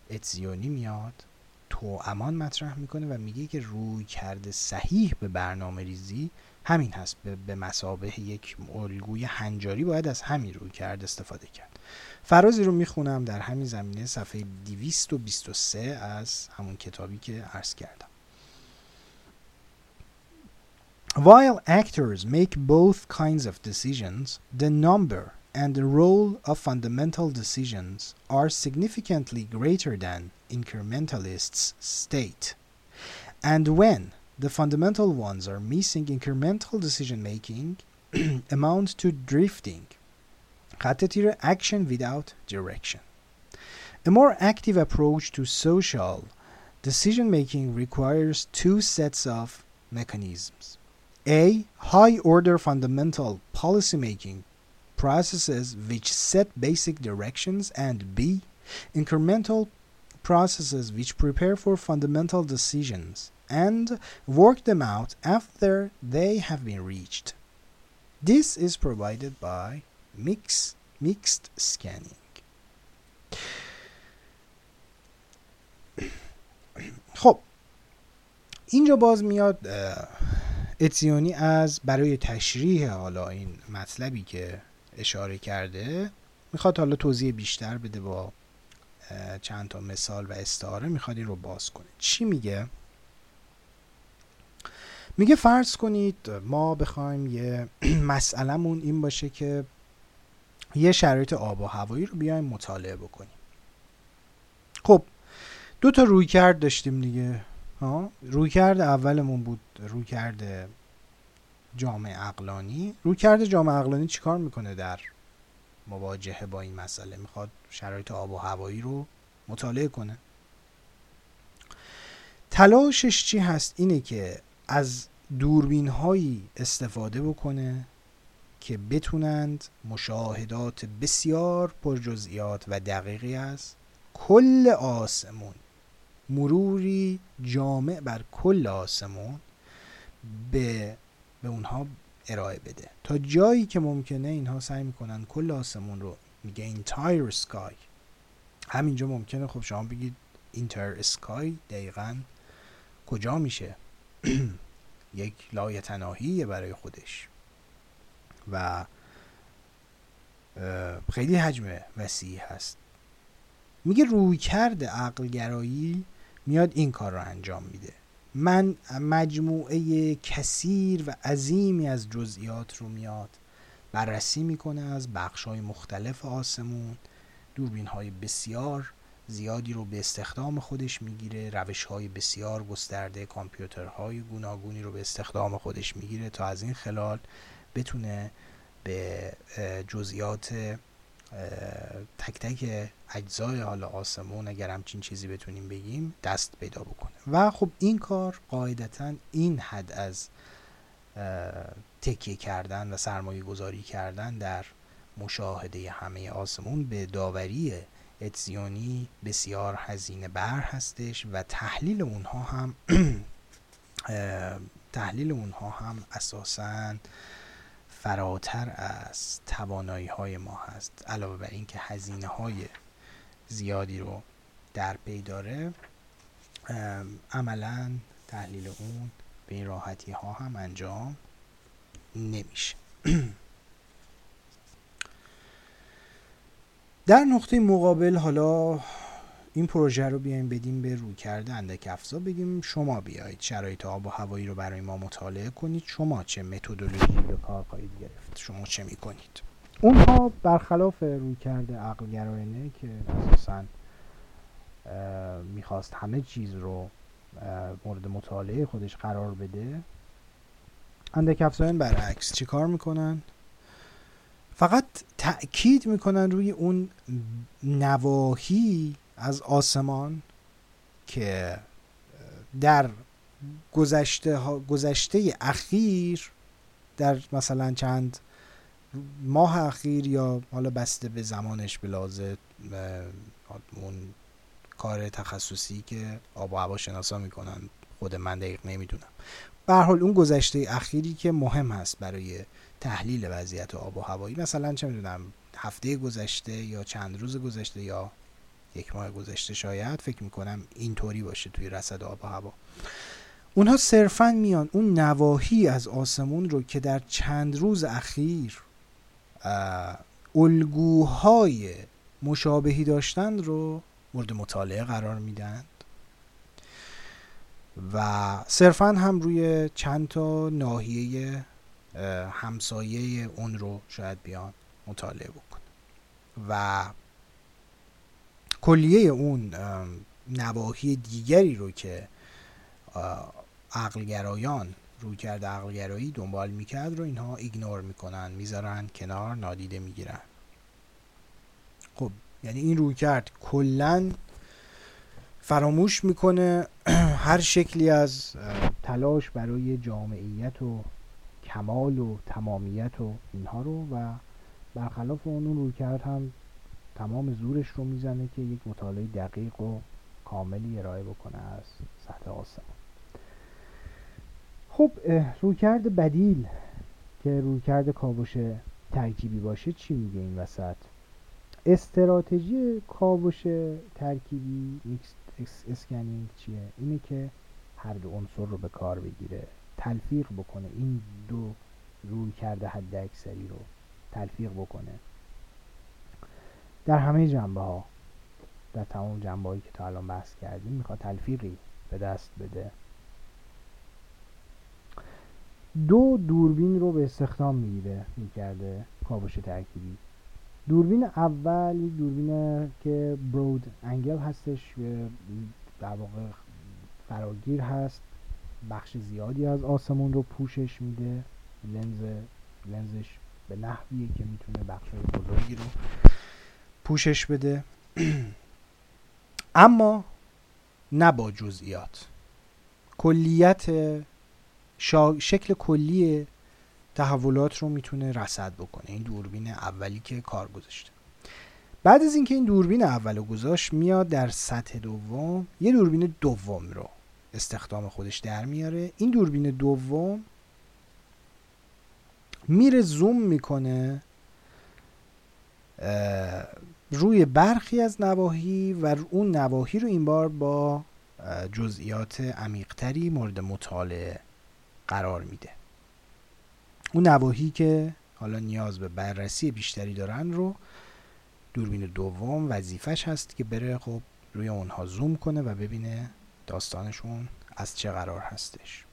Speaker 1: اتزیونی میاد تو امان مطرح می‌کنه و میگه که روی کرده صحیح به برنامه ریزی همین هست. به مسابه یک الگوی هنجاری باید از همین روی کرده استفاده کرد. فرازی رو می‌خونم در همین زمینه صفحه 223 از همون کتابی که عرض کردم While actors make both kinds of decisions, the number and the role of fundamental decisions are significantly greater than incrementalists state. And when the fundamental ones are missing, incremental decision making amounts to drifting خط action without direction. A more active approach to social decision making requires two sets of mechanisms. A. High order fundamental policy making processes which set basic directions, and B. Incremental processes which prepare for fundamental decisions and work them out after they have been reached. This is provided by mix, mixed scanning. خب اینجا باز میاد اتیونی از برای تشریح حالا این مطلبی که اشاره کرده می‌خواد حالا توضیح بیشتر بده با چند تا مثال و استعاره می‌خواد این رو باز کنه. چی میگه؟ میگه فرض کنید ما بخوایم یه (clears throat) مسئلهمون این باشه که یه شرایط آب و هوایی رو بیایم مطالعه بکنیم. خب دو تا روی کرد داشتیم دیگه ها؟ روی کرد اولمون بود روی کرد جامعه اقلانی روی کرد جامعه اقلانی چیکار می‌کنه در مواجهه با این مسئله؟ می‌خواد شرایط آب و هوایی رو مطالعه کنه. تلاشش چی هست؟ اینه که از دوربین هایی استفاده بکنه که بتونند مشاهدات بسیار پرجزئیات و دقیقی از کل آسمون مروری جامع بر کل آسمون به به اونها ارائه بده. تا جایی که ممکنه اینها سعی می‌کنن کل آسمون رو میگه entire sky. همینجا ممکنه. خب شما بگید entire sky دقیقا کجا میشه؟ (clears throat) یک لایتناهیه برای خودش. و خیلی حجم وسیعی هست. میگه روی کرده عقلگرایی میاد این کار رو انجام میده. من مجموعه کثیر و عظیمی از جزئیات رو میاد بررسی می‌کنه از بخش های مختلف آسمون دوربین های بسیار زیادی رو به استخدام خودش می‌گیره روش های بسیار گسترده کامپیوترهای گوناگونی رو به استخدام خودش می‌گیره تا از این خلال بتونه به جزئیات تک تک اجزای حالا آسمون اگر همچین چیزی بتونیم بگیم دست پیدا بکنه. و خب این کار قاعدتا این حد از تکیه کردن و سرمایه گذاری کردن در مشاهده همه آسمون به داوری اتزیونی بسیار هزینه بر هستش و تحلیل اونها هم (clears throat) تحلیل اونها هم اساساً فراتر از توانایی های ما هست علاوه بر اینکه هزینه های زیادی رو در پی داره عملا تحلیل اون به این راحتی ها هم انجام نمیشه. (clears throat) در نقطه مقابل حالا این پروژه رو بیایم بدیم به روی کرده اندک افزا بگیم شما بیایید شرایط آب و هوایی رو برای ما مطالعه کنید. شما چه متدولوژی به کار خواهید گرفت شما چه می‌کنید؟ اونها برخلاف روی کرده عقل گرایانه که اساسا می‌خواست همه چیز رو مورد مطالعه خودش قرار بده. اندک افزایان برعکس چیکار می‌کنن؟ فقط تأکید می‌کنن روی اون نواحی از آسمان که در گذشته, گذشته اخیر در مثلا چند ماه اخیر یا حالا بسته به زمانش به لازه اون کار تخصصی که آب و هوا شناسا می‌کنن خود من دقیق نمی‌دونم. به حال اون گذشته اخیری که مهم هست برای تحلیل وضعیت آب و هوایی مثلا چه می‌دونم هفته گذشته یا چند روز گذشته یا یک ماه گذشته شاید فکر می‌کنم اینطوری باشه توی رصد آب و هوا. اونها صرفا میان. اون نواحی از آسمون رو که در چند روز اخیر الگوهای مشابهی داشتند رو مورد مطالعه قرار میدن و صرفا هم روی چند تا ناحیه همسایه اون رو شاید بیان مطالعه بکن و کلیه اون نواحی دیگری رو که عقلگرایان روی کرده عقلگرایی دنبال می‌کرد رو اینها ایگنور می‌کنن می‌ذارن کنار نادیده می‌گیرن. خب یعنی این روی کرد کلا فراموش می‌کنه (clears throat) هر شکلی از تلاش برای جامعیت و کمال و تمامیت و اینها رو و برخلاف اون رویکرد هم تمام زورش رو می‌زنه که یک مطالعه دقیق و کاملی ارائه بکنه از سطح آسمان. خب رویکرد بدیل که رویکرد کاوش ترکیبی باشه چی میگه این وسط؟ استراتژی کاوش ترکیبی mixed scanning چیه؟ اینه که هر دو عنصر رو به کار بگیره تلفیق بکنه این دو روی کرده حد رو تلفیق بکنه. در همه جنبه ها در تمام جنبه هایی که تا الان بحث کردیم می‌خواد تلفیقی به دست بده. دو دوربین رو به استخدام می‌گیره می‌کرده کاوش ترکیبی. دوربین اول یک دوربین که برود انگل هستش در واقع فراگیر هست بخش زیادی از آسمون رو پوشش میده. لنز لنزش به نحویه که می‌تونه بخش بزرگی رو پوشش بده. (clears throat) اما نه با جزئیات. کلیت شکل کلی تحولات رو می‌تونه رصد بکنه. این دوربین اولی که کار گذاشته. بعد از اینکه این دوربین اول گذاشت میاد در سطح دوم. یه دوربین دوم رو استخدام خودش در میاره. این دوربین دوم میره زوم می‌کنه روی برخی از نواحی و اون نواحی رو این بار با جزئیات عمیقتری مورد مطالعه قرار میده. اون نواحی که حالا نیاز به بررسی بیشتری دارن رو دوربین دوم وظیفش هست که بره خب روی اونها زوم کنه و ببینه داستانشون از چه قرار هستش.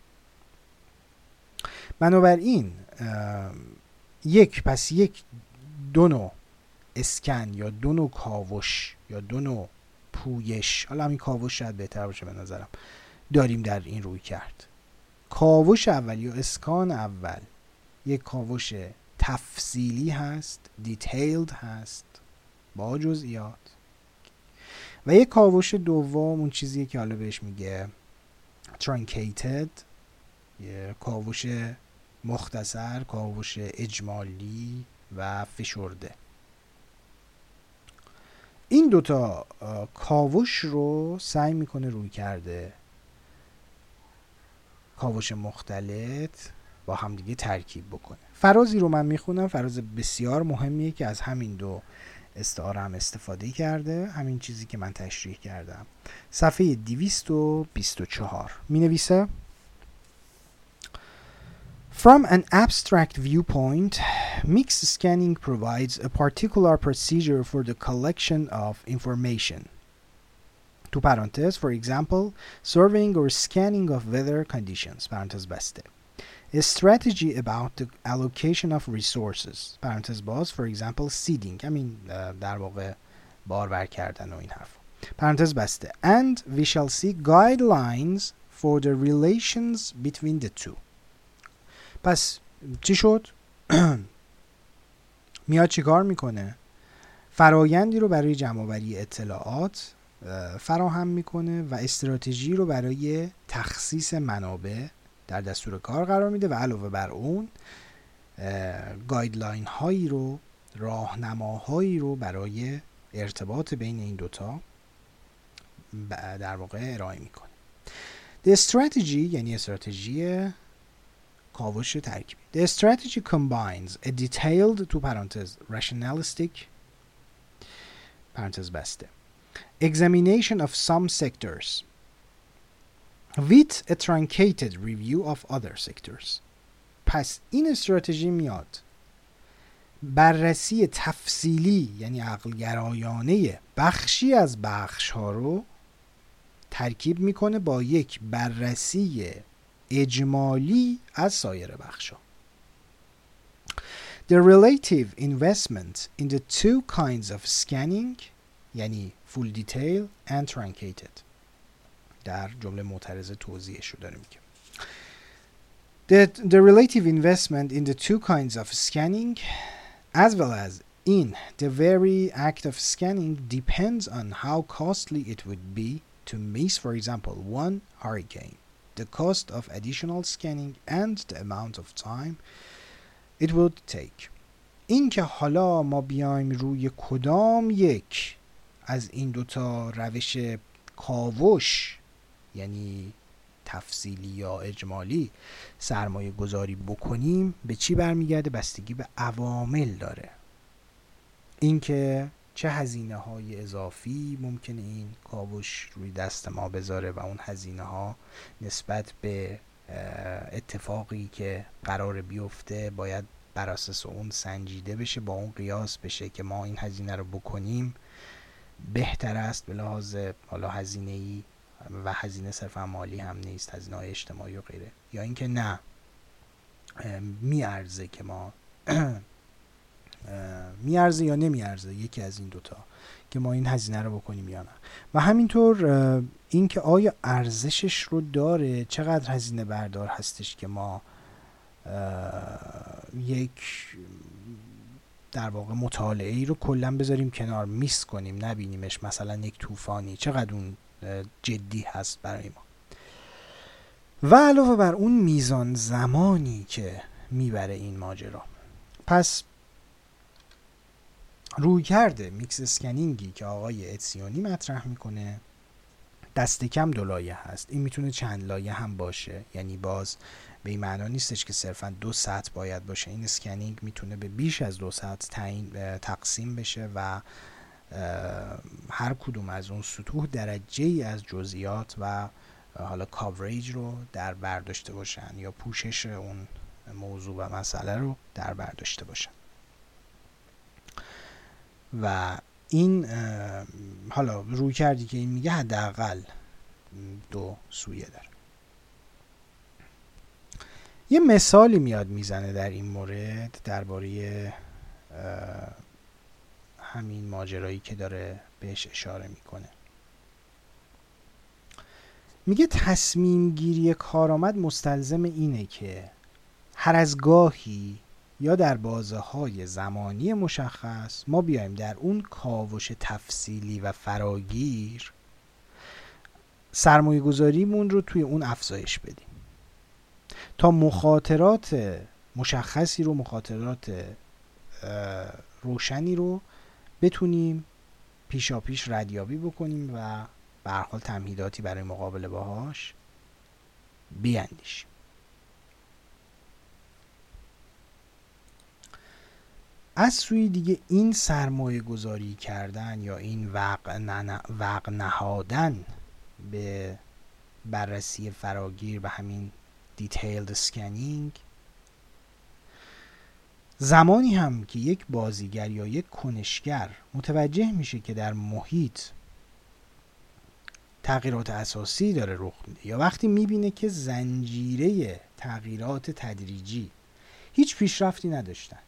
Speaker 1: بنابراین یک پس یک دو نوع اسکن یا دو نوع کاوش یا دو نوع پویش. حالا همین کاوش شاید بهتر باشه به نظرم. داریم در این رویکرد. کاوش اول یا اسکان اول؟ یک کاوش تفصیلی هست detailed هست با جزئیات. و یک کاوش دوم اون چیزیه که حالا بهش میگه truncated. یه کاوش مختصر کاوش اجمالی و فشرده. این دوتا کاوش رو سعی می‌کنه روی کرده. کاوش مختلط با همدیگه ترکیب بکنه. فرازی رو من می‌خونم. فراز بسیار مهمیه که از همین دو استعاره هم استفاده کرده. همین چیزی که من تشریح کردم. صفحه 224 می نویسه From an abstract viewpoint, mixed scanning provides a particular procedure for the collection of information. To parentheses, for example, surveying or scanning of weather conditions, parentheses بسته. A strategy about the allocation of resources, parentheses باز, for example, seeding, همین در واقع بارور کردن و این حرف. parentheses بسته. And we shall see guidelines for the relations between the two. پس چی شد؟ (clears throat) میاد چیکار می‌کنه؟ فرایندی رو برای جمعآوری اطلاعات فراهم می‌کنه و استراتژی رو برای تخصیص منابع در دستور کار قرار میده و علاوه بر اون گایدلاین هایی رو راهنماهایی رو برای ارتباط بین این دوتا در واقع ارائه می‌کنه The strategy یعنی استراتژی کاوش ترکیبی The strategy combines a detailed تو پرانتز rationalistic پرانتز بسته. Examination of some sectors with a truncated review of other sectors. پس این استراتژی میاد. بررسی تفصیلی یعنی عقلگرایانه بخشی از بخش ها رو ترکیب می‌کنه با یک بررسی اجمالی از سایر بخش ها. The relative investment in the two kinds of scanning یعنی full detail and truncated در جمله معترض توضیحش رو داره میگه the, the relative investment in the two kinds of scanning as well as in the very act of scanning depends on how costly it would be to miss, for example, one hurricane, The cost of additional scanning and the amount of time it would take. اینکه حالا ما بیایم روی کدام یک از این دوتا روش کاوش یعنی تفصیلی یا اجمالی سرمایه گذاری بکنیم به چی برمیگرده بستگی به عوامل داره اینکه چه هزینه های اضافی ممکنه این کاوش روی دست ما بذاره و اون هزینه ها نسبت به اتفاقی که قرار بیفته باید بر اساس اون سنجیده بشه با اون قیاس بشه که ما این هزینه رو بکنیم. بهتر است به لحاظ حالا هزینه ای و هزینه صرفا مالی هم نیست هزینه های اجتماعی و غیره. یا اینکه نه میارزه که ما (clears throat) میارزه یا نمیارزه یکی از این دوتا که ما این هزینه رو بکنیم یا نه. و همینطور اینکه آیا ارزشش رو داره چقدر هزینه بردار هستش که ما یک در واقع مطالعه ای رو کلا بذاریم کنار میس کنیم نبینیمش مثلا یک طوفانی چقدر اون جدی هست برای ما. و علاوه بر اون میزان زمانی که می‌بره این ماجرا. پس رویکرد mixed scanning ی که آقای اتزیونی مطرح می‌کنه دست کم دو لایه هست. این می‌تونه چند لایه هم باشه. یعنی باز به این معنا نیستش که صرفا دو سطح باید باشه. این scanning می‌تونه به بیش از دو سطح تقسیم بشه و هر کدوم از اون سطوح درجه ای از جزئیات و حالا coverage رو در برداشته باشن یا پوشش اون موضوع و مسئله رو در برداشته باشن. و این حالا روی کردی که این میگه حداقل دو سویه داره. یه مثالی میاد می‌زنه در این مورد درباره همین ماجرایی که داره بهش اشاره می‌کنه. میگه تصمیم گیری کارآمد مستلزم اینه که هر از گاهی یا در بازه های زمانی مشخص ما بیایم در اون کاوش تفصیلی و فراگیر سرمایه گذاریمون رو توی اون افزایش بدیم. تا مخاطرات مشخصی رو مخاطرات روشنی رو بتونیم پیشا پیش ردیابی بکنیم و به حال تمهیداتی برای مقابله باهاش بیاندیشیم. از سوی دیگه این سرمایه گذاری کردن یا این وقع, نهادن به بررسی فراگیر و همین detailed scanning زمانی هم که یک بازیگر یا یک کنشگر متوجه میشه که در محیط تغییرات اساسی داره رخ میده یا وقتی می‌بینه که زنجیره تغییرات تدریجی هیچ پیشرفتی نداشتن.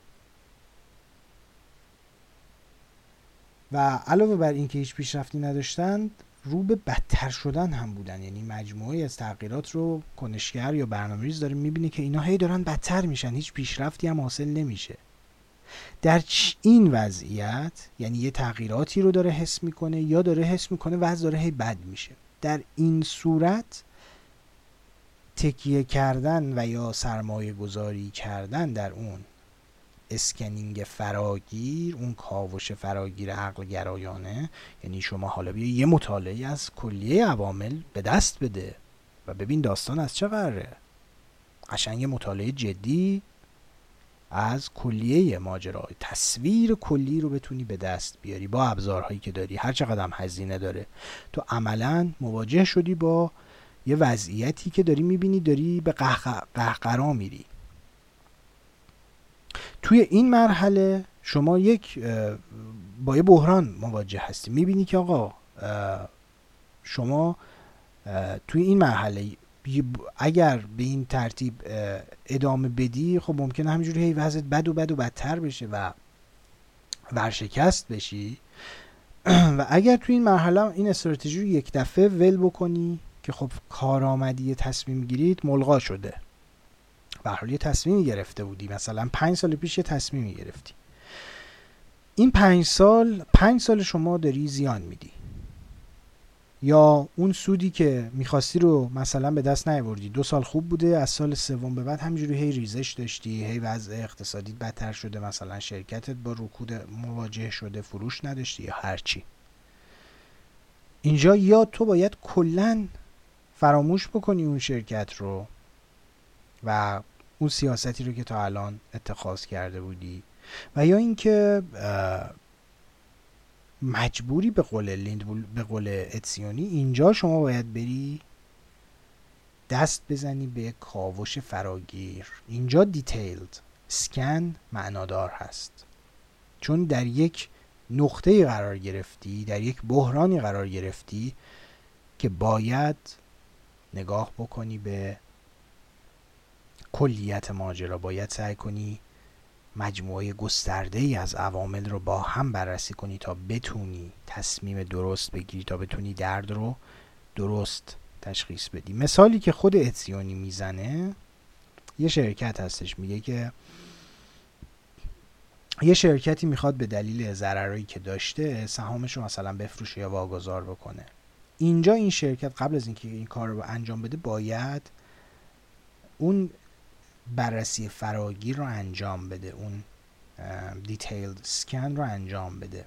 Speaker 1: و علاوه بر اینکه هیچ پیشرفتی نداشتند رو به بدتر شدن هم بودن. یعنی مجموعه از تغییرات رو کنشگر یا برنامه‌ریز داره می‌بینه که اینا هی دارن بدتر میشن. هیچ پیشرفتی هم حاصل نمیشه. در این وضعیت یعنی یه تغییراتی رو داره حس می‌کنه یا داره حس می‌کنه وضع داره هی بد میشه. در این صورت تکیه کردن و یا سرمایه گذاری کردن در اون اسکنینگ فراگیر اون کاوش فراگیر عقل گرایانه. یعنی شما حالا بیا یه مطالعه از کلیه عوامل به دست بده و ببین داستان از چه قراره. قشنگ مطالعه جدی از کلیه ماجرا تصویر کلی رو بتونی به دست بیاری با ابزارهایی که داری. هر چقدر هم هزینه داره. تو عملا مواجه شدی با یه وضعیتی که داری می‌بینی داری به قهقرا میری. توی این مرحله شما یک با یه بحران مواجه هستی. می‌بینی که آقا شما توی این مرحله اگر به این ترتیب ادامه بدی خب ممکنه همینجوری هی وضعت بد و بد و بدتر بشه و ورشکست بشی. (clears throat) و اگر توی این مرحله این استراتژی رو یک دفعه ول بکنی که خب کارآمدی تصمیم گیرید ملغا شده. به حال یه تصمیمی گرفته بودی. مثلا پنج سال پیش یه تصمیمی گرفتی. این پنج سال پنج سال شما داری زیان میدی. یا اون سودی که می‌خواستی رو مثلا به دست نیاوردی. دو سال خوب بوده از سال سوم به بعد همینجوری هی ریزش داشتی هی وضع اقتصادی بدتر شده مثلا شرکتت با رکود مواجه شده فروش نداشتی یا هرچی اینجا یا تو باید کلا فراموش بکنی اون شرکت رو. و اون سیاستی رو که تا الان اتخاذ کرده بودی و یا اینکه مجبوری به قول لیند به قول اتسیونی اینجا شما باید بری دست بزنی به کاوش فراگیر. اینجا detailed scan معنادار هست. چون در یک نقطه قرار گرفتی در یک بحرانی قرار گرفتی که باید نگاه بکنی به کلیت ماجرا باید سعی کنی مجموعه گسترده ای از عوامل رو با هم بررسی کنی تا بتونی تصمیم درست بگیری تا بتونی درد رو درست تشخیص بدی. مثالی که خود اتسیونی می‌زنه یه شرکت هستش میگه که یه شرکتی می‌خواد به دلیل ضررایی که داشته سهامش رو مثلا بفروشه یا واگذار بکنه. اینجا این شرکت قبل از اینکه این کار رو انجام بده باید اون بررسی فراگیر رو انجام بده اون detailed scan رو انجام بده.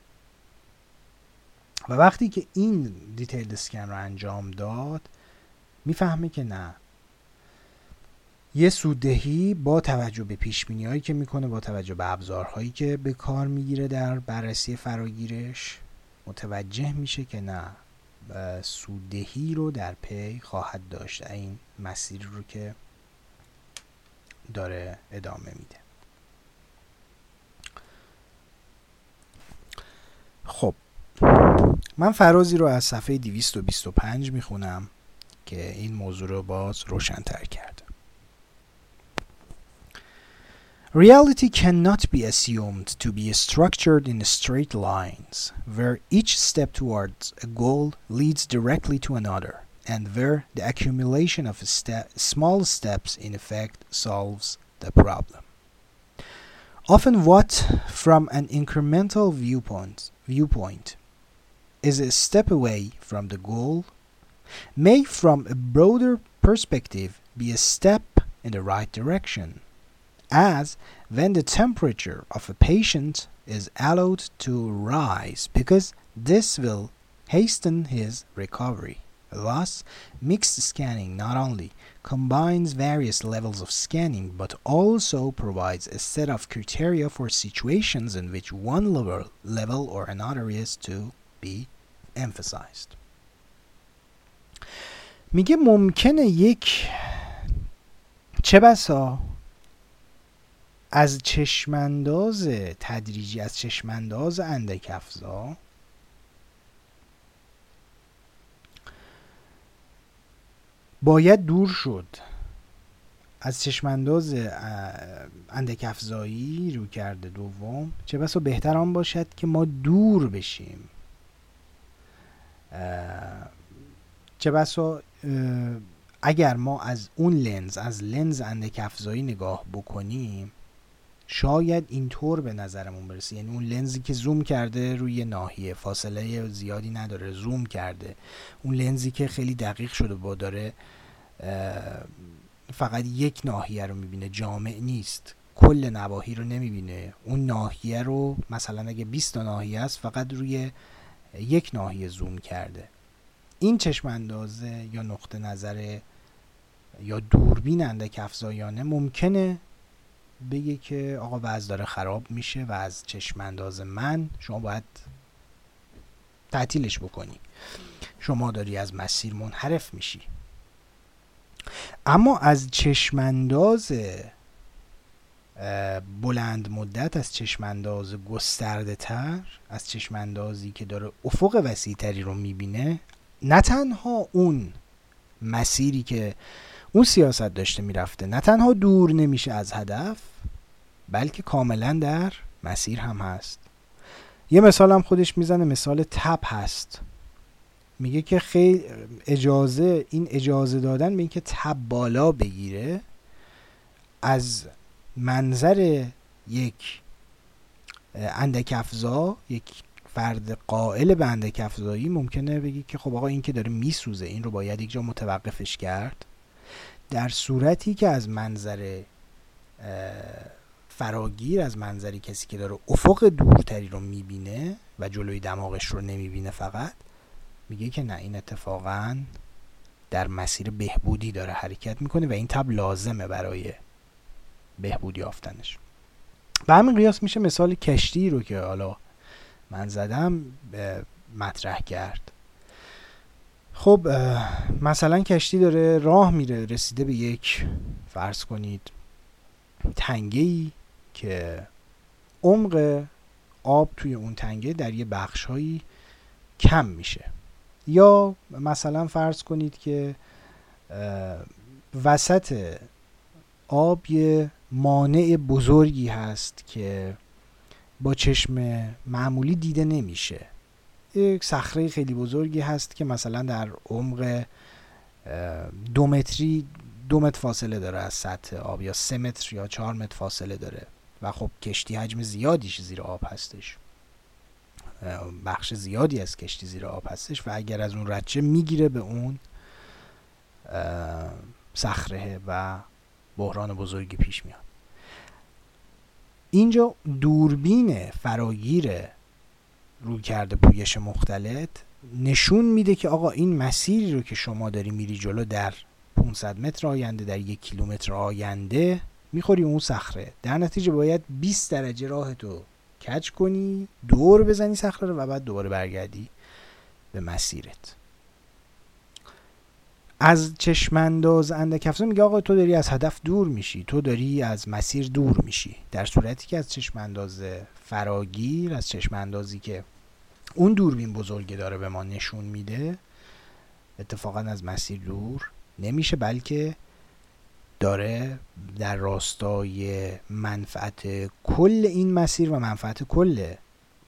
Speaker 1: و وقتی که این detailed scan رو انجام داد می‌فهمه که نه. یه سوددهی با توجه به پایش هایی که می‌کنه با توجه به ابزارهایی که به کار می‌گیره در بررسی فراگیرش متوجه میشه که نه سوددهی رو در پی خواهد داشت. این مسیر رو که داره ادامه میده خب من فرازی رو از صفحه 225 می‌خونم که این موضوع رو باز روشنتر کرد Reality cannot be assumed to be structured in straight lines, where each step towards a goal leads directly to another. And where the accumulation of small steps in effect solves the problem. Often what from an incremental viewpoint, viewpoint is a step away from the goal may from a broader perspective be a step in the right direction as when the temperature of a patient is allowed to rise because this will hasten his recovery. Thus, mixed scanning not only combines various levels of scanning but also provides a set of criteria for situations in which one level, level or another is to be emphasized. میگه ممکنه یک چه بسا از چشمانداز تدریجی از چشمانداز اندک افزا باید دور شد. از چشمانداز اندک افزایی رو کرده دوم چه بسا بهتر آن باشد که ما دور بشیم. چه بسا اگر ما از اون لنز از لنز اندک افزایی نگاه بکنیم شاید اینطور به نظرمون برسه. یعنی اون لنزی که زوم کرده روی ناحیه فاصله زیادی نداره زوم کرده. اون لنزی که خیلی دقیق شده با داره فقط یک ناحیه رو می‌بینه جامع نیست. کل نواحی رو نمی‌بینه. اون ناحیه رو مثلا اگه 20 تا ناحیه است فقط روی یک ناحیه زوم کرده. این چشم اندازه یا نقطه نظر یا دوربین اندک افزایانه ممکنه بگه که آقا وضع داره خراب میشه و از چشم انداز من شما باید تعطیلش بکنی. شما داری از مسیر منحرف میشی. اما از چشمانداز بلند مدت از چشمانداز گسترده تر از چشماندازی که داره افق وسیع تری رو می‌بینه نه تنها اون مسیری که اون سیاست داشته می‌رفته. نه تنها دور نمیشه از هدف بلکه کاملا در مسیر هم هست. یه مثال هم خودش می‌زنه مثال تپ هست. میگه که خیلی اجازه این اجازه دادن به اینکه تب بالا بگیره از منظر یک اندک افزا یک فرد قائل به اندک افزایی ممکنه بگی که خب آقا این که داره میسوزه این رو باید یک جا متوقفش کرد. در صورتی که از منظر فراگیر از منظری کسی که داره افق دورتری رو می‌بینه و جلوی دماغش رو نمی‌بینه فقط میگه که نه این اتفاقا در مسیر بهبودی داره حرکت می‌کنه و این تب لازمه برای بهبودی یافتنش. به همین قیاس میشه مثال کشتی رو که حالا من زدم مطرح کرد. خب مثلا کشتی داره راه میره رسیده به یک فرض کنید تنگه ای که عمق آب توی اون تنگه در یه بخش هایی کم میشه. یا مثلا فرض کنید که وسط آب یه مانع بزرگی هست که با چشم معمولی دیده نمیشه. یک صخره خیلی بزرگی هست که مثلا در عمق دو متری دو متر فاصله داره از سطح آب یا سه متر یا چهار متر فاصله داره. و خب کشتی حجم زیادیش زیر آب هستش. بخش زیادی از کشتی زیر آب هستش و اگر از اون رچه می‌گیره به اون صخره و بحران بزرگی پیش میاد. اینجا دوربین فراگیر روی کرده پویش مختلط نشون میده که آقا این مسیری رو که شما داری میری جلو در 500 متر آینده در یک کیلومتر آینده می‌خوری اون صخره. در نتیجه باید 20 درجه راه تو کج کنی دور بزنی صخره رو و بعد دوباره برگردی به مسیرت. از چشمانداز اندک میگه آقا تو داری از هدف دور میشی تو داری از مسیر دور میشی. در صورتی که از چشمانداز فراگیر از چشماندازی که اون دوربین بزرگی داره به ما نشون میده اتفاقا از مسیر دور نمیشه بلکه داره در راستای منفعت کل این مسیر و منفعت کل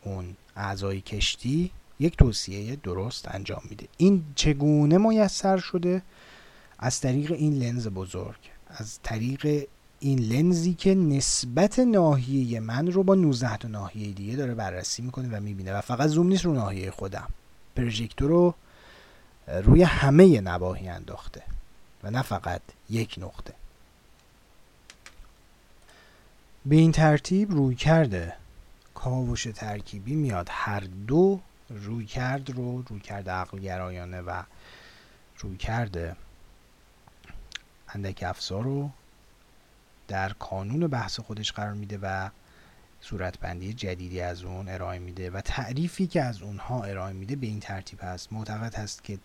Speaker 1: اون اعضای کشتی یک توصیه درست انجام میده. این چگونه میسر شده؟ از طریق این لنز بزرگ از طریق این لنزی که نسبت ناحیه من رو با 19 تا ناحیه دیگه داره بررسی می‌کنه و می‌بینه و فقط زوم نیست رو ناحیه خودم. پروژکتور رو روی همه نواحی انداخته و نه فقط یک نقطه. به این ترتیب روی کرده کاوش ترکیبی میاد. هر دو روی کرد رو روی کرده عقل گرایانه و روی کرده اندک رو در کانون بحث خودش قرار میده و صورتبندی جدیدی از اون ارائه میده و تعریفی که از اونها ارائه میده به این ترتیب هست. معتقد هست که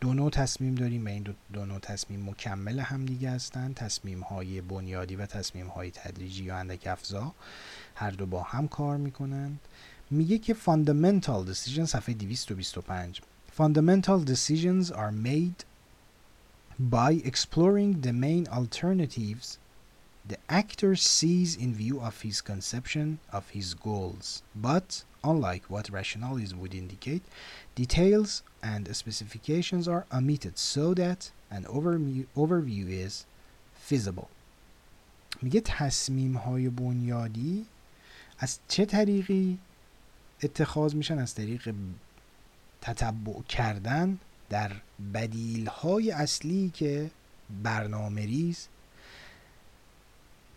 Speaker 1: دو نوع تصمیم داریم و این دو, دو نوع تصمیم مکمل هم دیگه هستن تصمیم های بنیادی و تصمیم های تدریجی یا اندک افزا. هر دو با هم کار می‌کنند. میگه که fundamental decisions صفحه 225 fundamental decisions are made by exploring the main alternatives the actor sees in view of his conception of his goals but unlike what rationalism would indicate details and specifications are omitted so that an overview, overview is feasible میگه تصمیم های بنیادی از چه طریقی اتخاذ میشن از طریق تتبع کردن در بدیل های اصلی که برنامه ریز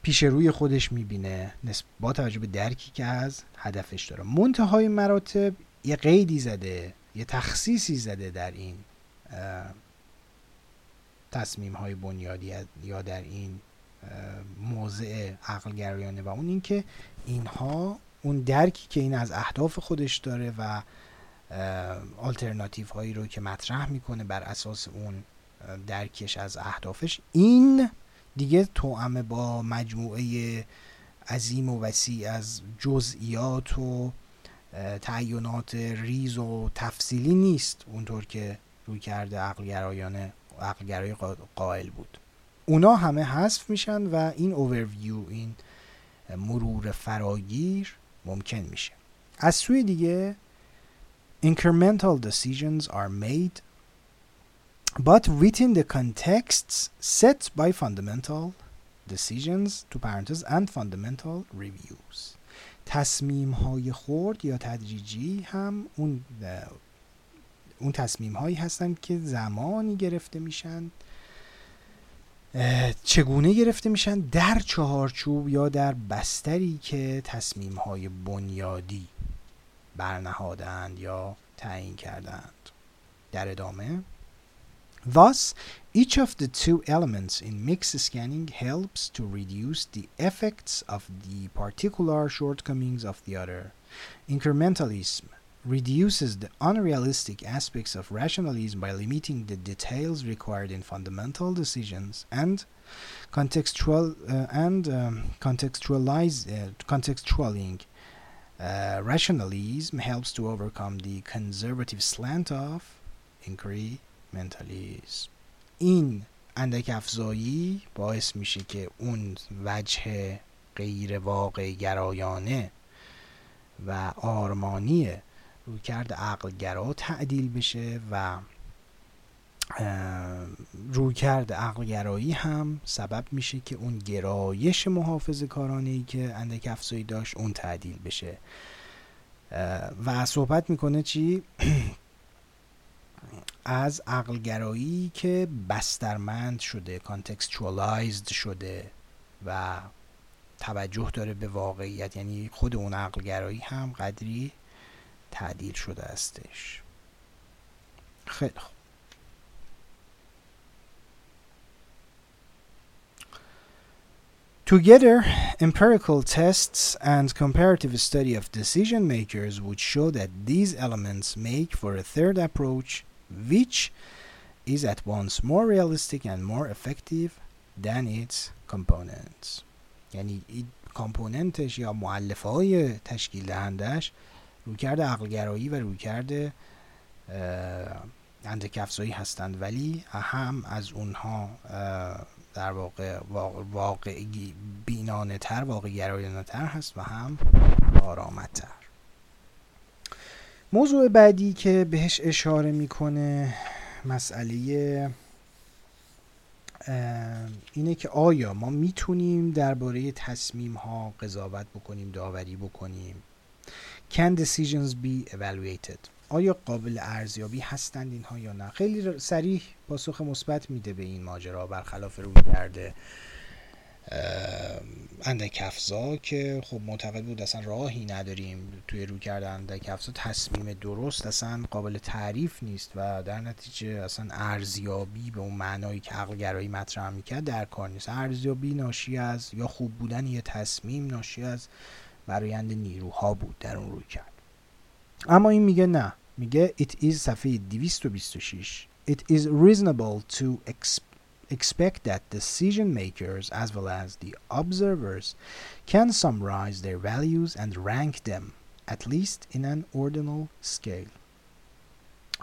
Speaker 1: پیش روی خودش می‌بینه با توجه به درکی که از هدفش داره. منتهای مراتب یه قیدی زده یه تخصیصی زده در این تصمیم های بنیادی یا در این موضع عقل و اون اینکه اینها اون درکی که این از اهداف خودش داره و آلترناتیو هایی رو که مطرح می‌کنه بر اساس اون درکش از اهدافش. این دیگه توامه با مجموعه عظیم و وسیع از جزئیات و تعینات ریز و تفصیلی نیست. اونطور که روی کرده عقلگرایانه عقلگرای قائل بود. اونا همه حذف میشن و این اوورویو این مرور فراگیر ممکن میشه از سوی دیگه incremental decisions are made but within the contexts set by fundamental decisions to parenters and fundamental reviews تصمیم های خورد یا تدریجی هم اون اون تصمیم هایی هستند که زمانی گرفته میشن چگونه گرفته میشن در چهارچوب یا در بستری که تصمیم های بنیادی برنهادند یا تعیین کردند در ادامه Thus, each of the two elements in mix scanning helps to reduce the effects of the particular shortcomings of the other. Incrementalism reduces the unrealistic aspects of rationalism by limiting the details required in fundamental decisions and contextual uh, and um, contextualize uh, contextualing uh, rationalism helps to overcome the conservative slant of inquiry منتالیسم این اندک افزایی باعث میشه که اون وجه غیر واقع گرایانه و آرمانی رویکرد عقلگرا تعدیل بشه و رویکرد عقلگرایی هم سبب میشه که اون گرایش محافظ کارانه ای که اندک افزایی داشت اون تعدیل بشه. و صحبت می‌کنه چی؟ (clears throat) از عقلگرایی که بسترمند شده کانتکستوالایزد شده و توجه داره به واقعیت یعنی خود اون عقلگرایی هم قدری تعدیل شده استش خیلی خوب Together, empirical tests and comparative study of decision makers would show that these elements make for a third approach which is at once more realistic and more effective than its components یعنی این کامپوننتش یا معلفه های تشکیل دهندش رویکرد عقلگرایی و رویکرد اندک افزایی هستند. ولی هم از اونها در واقع واقع بینانه تر واقع گرایانه تر هست و هم آرامتر. موضوع بعدی که بهش اشاره می‌کنه مسئله اینه که آیا ما می‌تونیم درباره تصمیم ها قضاوت بکنیم داوری بکنیم؟ Can decisions be evaluated? آیا قابل ارزیابی هستند اینها یا نه؟ خیلی سریح پاسخ مثبت میده به این ماجرا برخلاف روی کرده اندک افزا که خب معتقد بود اصلا راهی نداریم توی رو کردن اندک افزا تصمیم درست اصلا قابل تعریف نیست و در نتیجه اصلا ارزیابی به اون معنایی که عقلگرایی مطرح می‌کرد در کار نیست. ارزیابی ناشی از یا خوب بودن یه تصمیم ناشی از برایند نیروها بود در اون روی کرد اما این میگه نه میگه it is صفحه 226 it is reasonable to ex expect that decision makers as well as the observers can summarize their values and rank them at least in an ordinal scale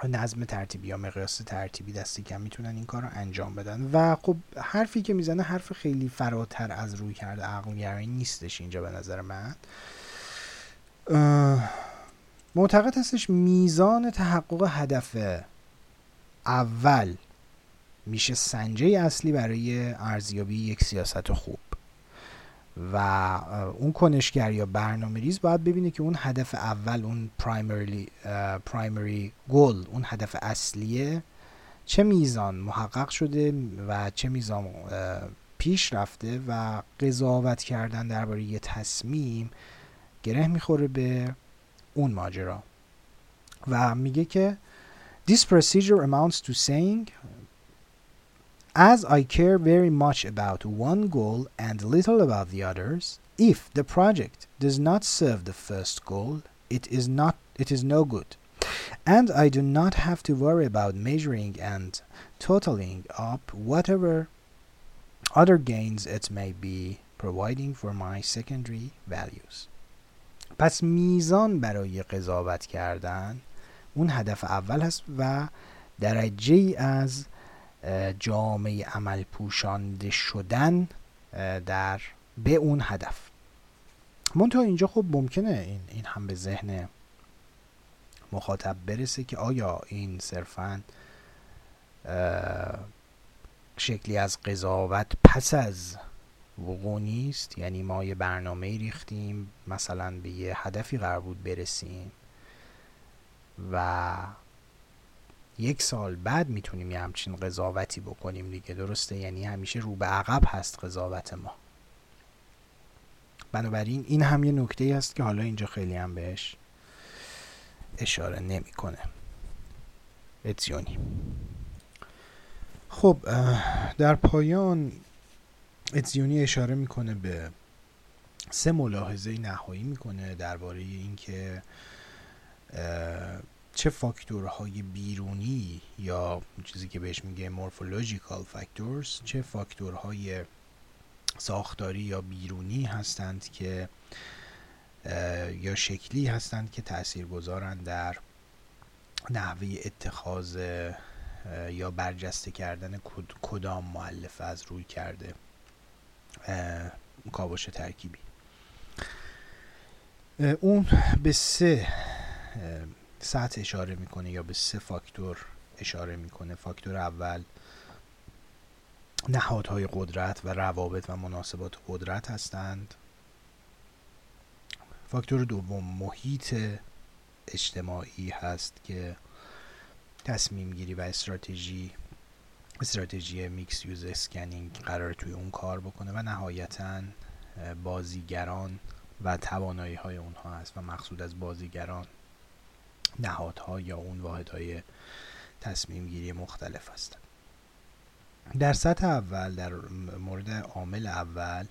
Speaker 1: نظم ترتیبی یا مقیاس ترتیبی دستی کم می‌تونن این کار رو انجام بدن. و خب حرفی که می‌زنه حرف خیلی فراتر از روی کرده عقل نیستش اینجا به نظر من. معتقد هستش میزان تحقق هدف اول میشه سنجه اصلی برای ارزیابی یک سیاست خوب. و اون کنشگر یا برنامه ریز باید ببینه که اون هدف اول اون پرایمری پرایمری گل اون هدف اصلیه چه میزان محقق شده و چه میزان پیش رفته و قضاوت کردن درباره یه تصمیم گره می‌خوره به اون ماجرا. و میگه که This procedure amounts to saying As I care very much about one goal and little about the others, if the project does not serve the first goal, it is not it is no good. And I do not have to worry about measuring and totaling up whatever other gains it may be providing for my secondary values. پس میزان برای قضاوت کردن اون هدف اول هست و درجه از جامعه عمل پوشانده شدن در به اون هدف. تا اینجا خب ممکنه این, این هم به ذهن مخاطب برسه که آیا این صرفا شکلی از قضاوت پس از وقوع نیست؟ یعنی ما یه برنامه ریختیم مثلا به یه هدفی قرار بود برسیم و یک سال بعد می‌تونیم یه همچین قضاوتی بکنیم دیگه درسته؟ یعنی همیشه رو به عقب هست قضاوت ما. بنابراین این هم یه نکته هست که حالا اینجا خیلی هم بهش اشاره نمی‌کنه. اتیونی. خب در پایان اتزیونی اشاره می‌کنه به سه ملاحظه نهایی می‌کنه درباره اینکه چه فاکتورهای بیرونی یا چیزی که بهش میگه مورفولوژیکال فاکتورز چه فاکتورهای ساختاری یا بیرونی هستند که یا شکلی هستند که تأثیر گذارن در نحوه اتخاذ یا برجسته کردن کدام معلف از روی کرده کاوش ترکیبی. اون به سه سطح اشاره می‌کنه یا به سه فاکتور اشاره می‌کنه. فاکتور اول نهادهای قدرت و روابط و مناسبات قدرت هستند. فاکتور دوم محیط اجتماعی هست که تصمیم گیری و استراتژی استراتژی mixed use scanning قرار توی اون کار بکنه و نهایتا بازیگران و توانایی های اونها هست و مقصود از بازیگران نهادها یا اون واحدهای تصمیم گیری مختلف هستند در سطح اول در مورد عامل اول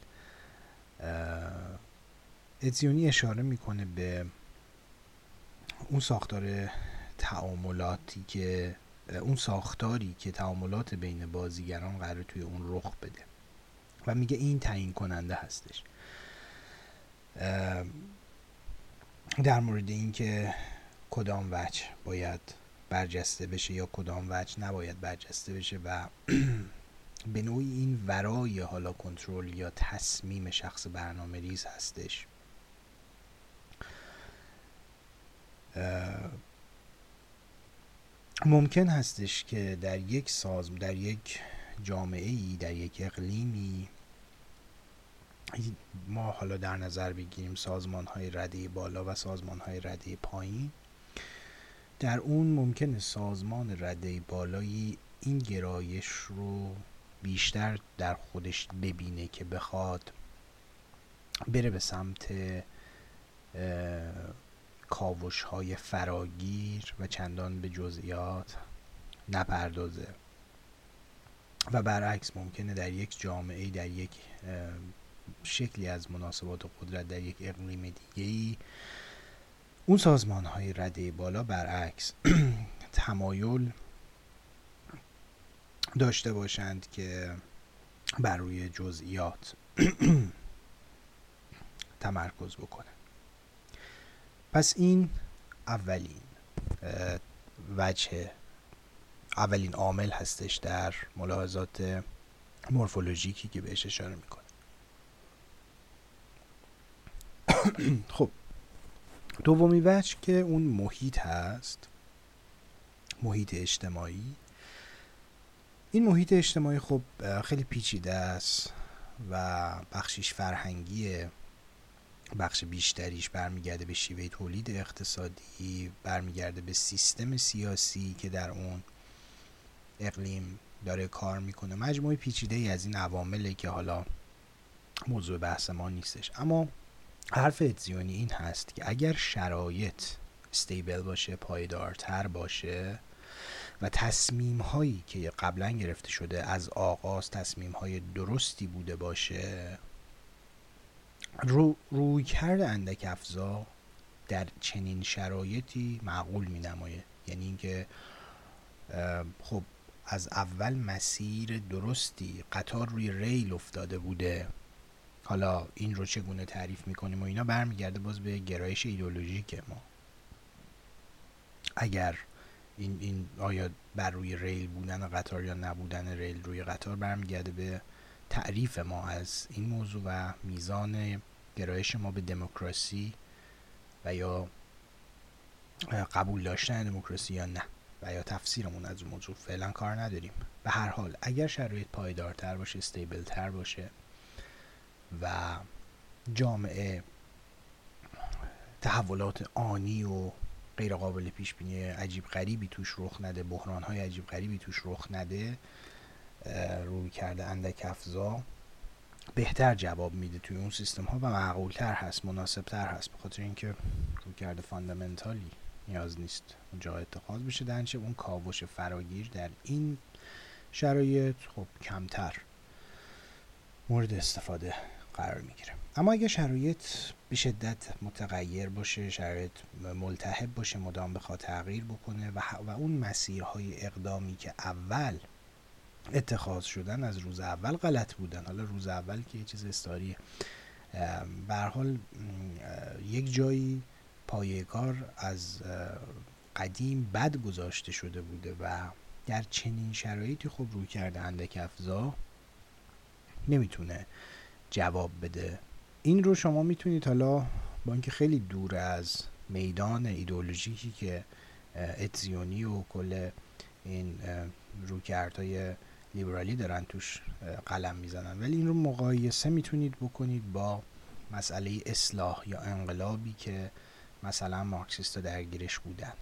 Speaker 1: اتزیونی اشاره می‌کنه به اون ساختار تعاملاتی که اون ساختاری که تعاملات بین بازیگران قرار توی اون رخ بده و میگه این تعیین کننده هستش. در مورد اینکه کدام وجه باید برجسته بشه یا کدام وجه نباید برجسته بشه و (clears throat) به نوعی این ورای حالا کنترل یا تصمیم شخص برنامه ریز هستش. ممکن هستش که در یک سازم در یک جامعه ای در یک اقلیمی ما حالا در نظر بگیریم سازمان های رده بالا و سازمان های رده پایین در اون ممکنه سازمان رده بالایی این گرایش رو بیشتر در خودش ببینه که بخواد بره به سمت کاوش های فراگیر و چندان به جزئیات نپردازه. و برعکس ممکنه در یک جامعه در یک شکلی از مناسبات قدرت در یک اقلیم دیگه ای اون سازمان های رده بالا برعکس (clears throat) تمایل داشته باشند که بر روی جزئیات (clears throat) تمرکز بکنه پس این اولین وجه اولین عامل هستش در ملاحظات مورفولوژیکی که بهش اشاره می‌کنه. (clears throat) خب دومی وجه که اون محیط هست محیط اجتماعی. این محیط اجتماعی خب خیلی پیچیده است و بخشیش فرهنگیه. بخش بیشتریش برمیگرده به شیوه تولید اقتصادی برمیگرده به سیستم سیاسی که در اون اقلیم داره کار می‌کنه. مجموعه پیچیده ای از این عوامله که حالا موضوع بحث ما نیستش. اما حرف اتزیونی این هست که اگر شرایط استیبل باشه پایدارتر باشه و تصمیم هایی که قبلا گرفته شده از آغاز تصمیم های درستی بوده باشه رو روی کرد اندک افزا در چنین شرایطی معقول می نمایه یعنی اینکه خب از اول مسیر درستی قطار روی ریل افتاده بوده. حالا این رو چگونه تعریف می‌کنیم و اینا برمیگرده باز به گرایش ایدولوژیک ما. اگر این, این آیا بر روی ریل بودن قطار یا نبودن ریل روی قطار برمیگرده به تعریف ما از این موضوع و میزان گرایش ما به دموکراسی و یا قبول داشتن دموکراسی یا نه و یا تفسیرمون از اون موضوع فعلا کار نداریم. به هر حال اگر شرایط پایدارتر باشه استیبل تر باشه و جامعه تحولات آنی و غیر قابل پیش بینی عجیب غریبی توش رخ نده بحران های عجیب غریبی توش رخ نده روی کرده اندک افزا. بهتر جواب میده توی اون سیستم ها و معقول تر هست مناسب تر هست به خاطر اینکه روی کرده فاندامنتالی نیاز نیست اونجا اتخاذ بشه. دنچه اون کاوش فراگیر در این شرایط خب کمتر مورد استفاده قرار می‌گیره. اما اگه شرایط به شدت متغیر باشه شرایط ملتهب باشه مدام بخواد تغییر بکنه و, و اون مسیرهای اقدامی که اول اتخاذ شدن از روز اول غلط بودن. حالا روز اول که یه چیز استاریه به حال یک جایی پایه کار از قدیم بد گذاشته شده بوده و در چنین شرایطی خب روی کرده اندک افزا نمی‌تونه جواب بده. این رو شما می‌تونید حالا با اینکه خیلی دور از میدان ایدئولوژیکی که اتزیونی و کل این روکردهای لیبرالی دارن توش قلم می‌زنن. ولی این رو مقایسه می‌تونید بکنید با مسئله اصلاح یا انقلابی که مثلا مارکسیستا درگیرش بودن.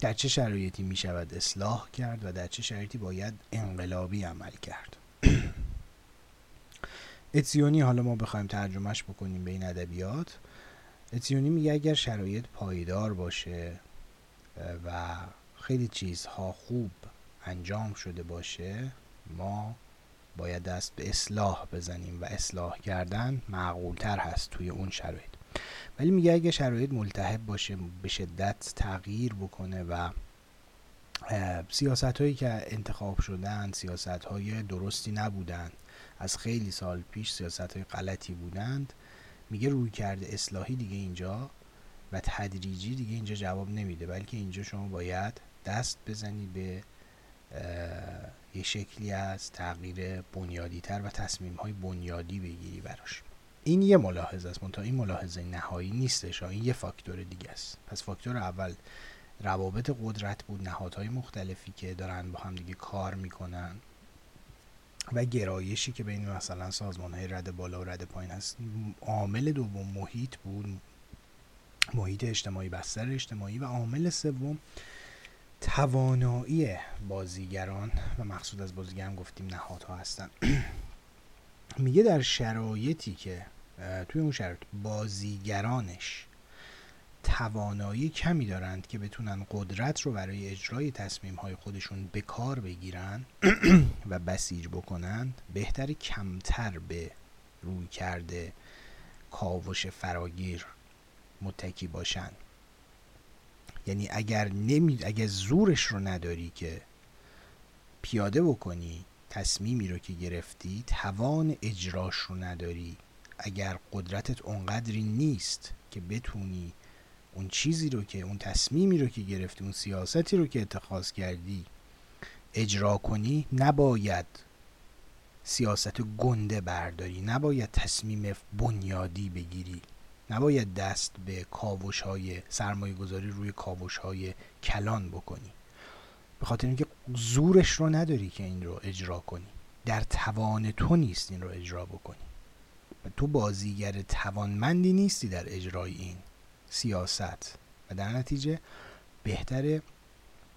Speaker 1: در چه شرایطی می شود اصلاح کرد و در چه شرایطی باید انقلابی عمل کرد؟ اتزیونی حالا ما بخوایم ترجمهش بکنیم به این ادبیات. اتزیونی میگه اگر شرایط پایدار باشه و خیلی چیزها خوب انجام شده باشه ما باید دست به اصلاح بزنیم و اصلاح کردن معقولتر هست توی اون شرایط. ولی میگه اگه شرایط ملتهب باشه به شدت تغییر بکنه و سیاست هایی که انتخاب شدن سیاست های درستی نبودن از خیلی سال پیش سیاست های غلطی بودند. میگه روی کرده اصلاحی دیگه اینجا و تدریجی دیگه اینجا جواب نمیده بلکه اینجا شما باید دست بزنی به یه شکلی از تغییر بنیادی تر و تصمیم های بنیادی بگیری براش. این یه ملاحظه است منتها این ملاحظه نهایی نیستش. این یه فاکتور دیگه است. پس فاکتور اول روابط قدرت بود نهادهای مختلفی که دارن با هم دیگه کار می‌کنن. و گرایشی که بین مثلا سازمان های رد بالا و رد پایین هست. عامل دوم محیط بود. محیط اجتماعی بستر اجتماعی و عامل سوم توانایی بازیگران و مقصود از بازیگران گفتیم نهادها هستن. (clears throat) میگه در شرایطی که توی اون شرایط بازیگرانش توانایی کمی دارند که بتونن قدرت رو برای اجرای تصمیم های خودشون به کار بگیرن (clears throat) و بسیج بکنند بهتر کمتر به روی کرده کاوش فراگیر متکی باشن. یعنی اگر نمی اگر زورش رو نداری که پیاده بکنی تصمیمی رو که گرفتی توان اجراش رو نداری. اگر قدرتت اونقدری نیست که بتونی اون چیزی رو که اون تصمیمی رو که گرفتی اون سیاستی رو که اتخاذ کردی اجرا کنی نباید سیاست گنده برداری نباید تصمیم بنیادی بگیری نباید دست به کاوش های سرمایه گذاری روی کاوش های کلان بکنی. به خاطر اینکه زورش رو نداری که این رو اجرا کنی. در توان تو نیست این رو اجرا بکنی. تو بازیگر توانمندی نیستی در اجرای این. سیاست. و در نتیجه بهتره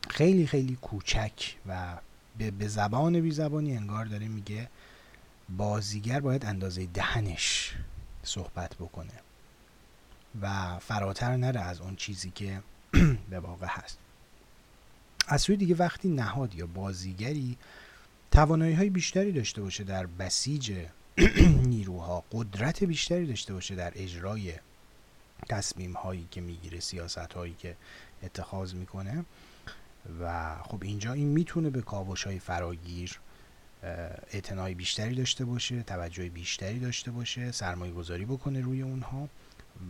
Speaker 1: خیلی خیلی کوچک و به زبان بی زبانی انگار داره میگه بازیگر باید اندازه دهنش صحبت بکنه و فراتر نره از اون چیزی که (clears throat) به واقع هست. از سوی دیگه وقتی نهاد یا بازیگری توانایی های بیشتری داشته باشه در بسیج (clears throat) نیروها قدرت بیشتری داشته باشه در اجرای تصمیم هایی که می‌گیره سیاست هایی که اتخاذ می‌کنه. و خب اینجا این می‌تونه به کاوش های فراگیر اعتنای بیشتری داشته باشه توجه بیشتری داشته باشه سرمایه گذاری بکنه روی اونها.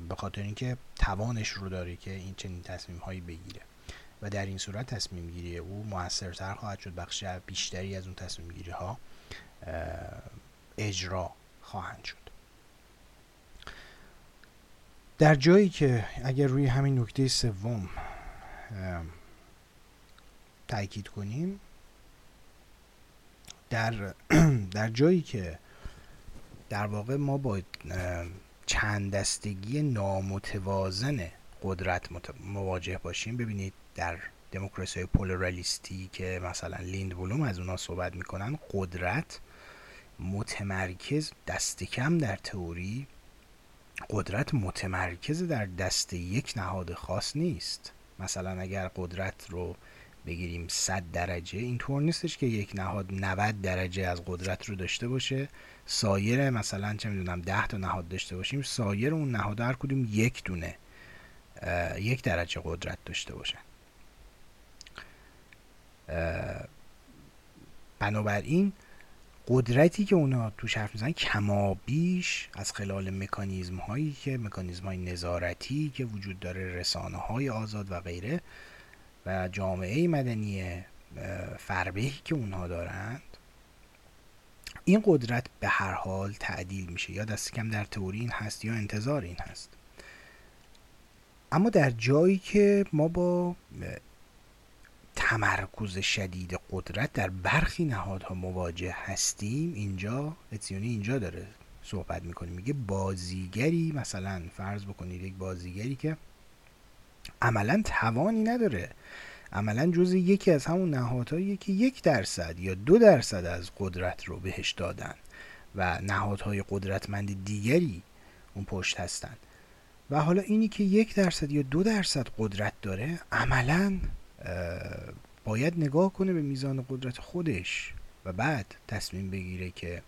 Speaker 1: به خاطر اینکه توانش رو داره که این چنین تصمیم هایی بگیره. و در این صورت تصمیم گیری او موثرتر خواهد شد بخش بیشتری از اون تصمیم گیری ها اجرا خواهند شد. در جایی که اگر روی همین نکته سوم تاکید کنیم در (clears throat) در جایی که در واقع ما با چند دستگی نامتوازن قدرت مواجه باشیم ببینید در دموکراسی پولرالیستی که مثلا لیند بلوم از اونا صحبت می‌کنن قدرت متمرکز دست کم در تئوری قدرت متمرکز در دست یک نهاد خاص نیست. مثلا اگر قدرت رو بگیریم 100 درجه اینطور نیستش که یک نهاد 90 درجه از قدرت رو داشته باشه. سایر مثلا چه می‌دونم 10 تا نهاد داشته باشیم سایر اون نهاد هر کدوم یک دونه یک درجه قدرت داشته باشن. بنابراین قدرتی که اونا توش حرف می‌زنن کمابیش از خلال مکانیزم هایی که مکانیزم های نظارتی که وجود داره رسانه های آزاد و غیره و جامعه مدنی فربهی که اونها دارند این قدرت به هر حال تعدیل میشه. یا دست کم در تئوری این هست یا انتظار این هست. اما در جایی که ما با تمرکز شدید قدرت در برخی نهادها مواجه هستیم. اینجا اتیونی اینجا داره صحبت می‌کنیم میگه بازیگری مثلا فرض بکنید یک بازیگری که عملا توانی نداره. عملا جز یکی از همون نهادهایی که یک درصد یا دو درصد از قدرت رو بهش دادن و نهادهای قدرتمند دیگری اون پشت هستند و حالا اینی که یک درصد یا دو درصد قدرت داره عملا باید نگاه کنه به میزان قدرت خودش و بعد تصمیم بگیره که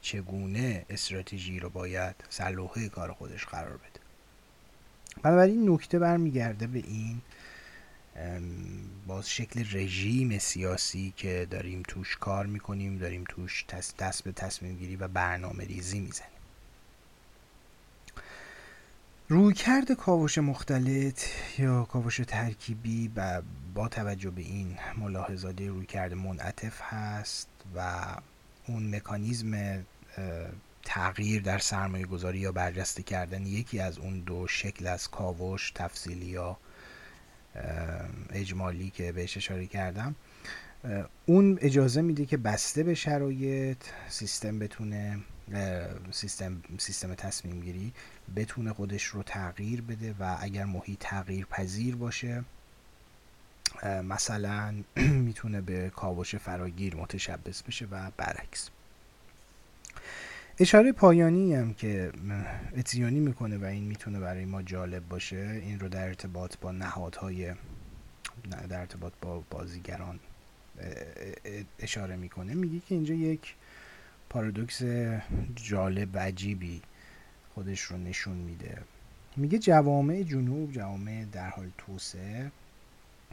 Speaker 1: چگونه استراتژی رو باید سرلوحه کار خودش قرار بده. بنابراین نکته برمیگرده به این باز شکل رژیم سیاسی که داریم توش کار می‌کنیم داریم توش دست به تصمیم گیری و برنامه ریزی می‌زنیم. رویکرد کاوش مختلط یا کاوش ترکیبی و با توجه به این ملاحظاتی رویکرد منعطف هست و اون مکانیزم تغییر در سرمایه گذاری یا برجسته کردن یکی از اون دو شکل از کاوش تفصیلی یا اجمالی که بهش اشاره کردم اون اجازه میده که بسته به شرایط سیستم بتونه سیستم سیستم تصمیم گیری بتونه خودش رو تغییر بده و اگر محیط تغییر پذیر باشه مثلا (clears throat) می‌تونه به کاوش فراگیر متشبس بشه و برعکس. اشاره پایانی هم که اتیانی می‌کنه و این می‌تونه برای ما جالب باشه این رو در ارتباط با نهادهای در ارتباط با بازیگران اشاره می‌کنه. میگه که اینجا یک پارادوکس جالب و عجیبی خودش رو نشون میده. میگه جوامع جنوب جوامع در حال توسعه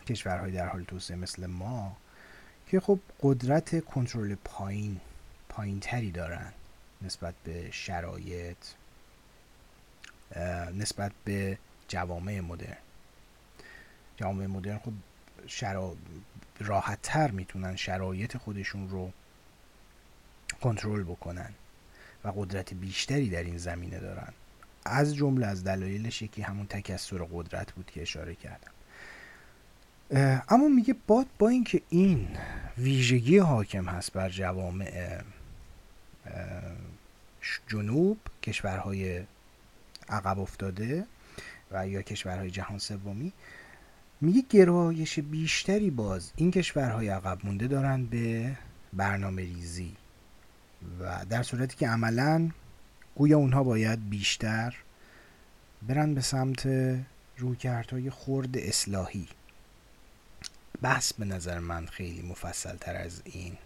Speaker 1: کشورهای در حال توسعه مثل ما که خب قدرت کنترل پایین پایین تری دارن نسبت به شرایط نسبت به جوامع مدرن. جوامع مدرن خب شرا... راحت تر می‌تونن شرایط خودشون رو کنترل بکنن. و قدرت بیشتری در این زمینه دارن. از جمله از دلایلش یکی همون تکسر قدرت بود که اشاره کردم. اما میگه با با اینکه این ویژگی حاکم هست بر جوامع جنوب کشورهای عقب افتاده و یا کشورهای جهان سومی میگه گرایش بیشتری باز این کشورهای عقب مونده دارن به برنامه ریزی و در صورتی که عملا گویا اونها باید بیشتر برن به سمت رویکردهای خرد اصلاحی. بحث به نظر من خیلی مفصل تر از این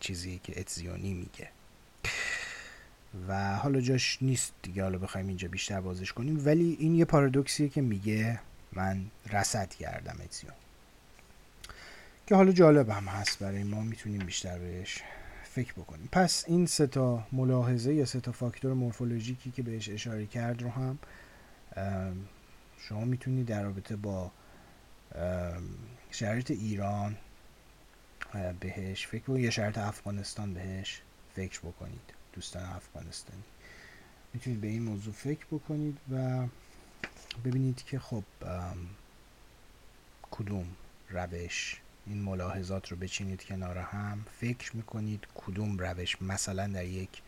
Speaker 1: چیزی که اتزیونی میگه. و حالا جاش نیست دیگه حالا بخوایم اینجا بیشتر بازش کنیم. ولی این یه پارادوکسیه که میگه من رسد کردم اتزیون. که حالا جالب هم هست برای ما می‌تونیم بیشتر بهش فکر بکنیم. پس این سه تا ملاحظه یا سه تا فاکتور مورفولوژیکی که بهش اشاره کرد رو هم شما می‌تونید در رابطه با شرایط ایران بهش فکر بکنید. یا شرایط افغانستان بهش فکر بکنید. دوستان افغانستانی. می‌تونید به این موضوع فکر بکنید و ببینید که خب کدوم روش این ملاحظات رو بچینید کنار هم. فکر می‌کنید کدوم روش مثلا در یک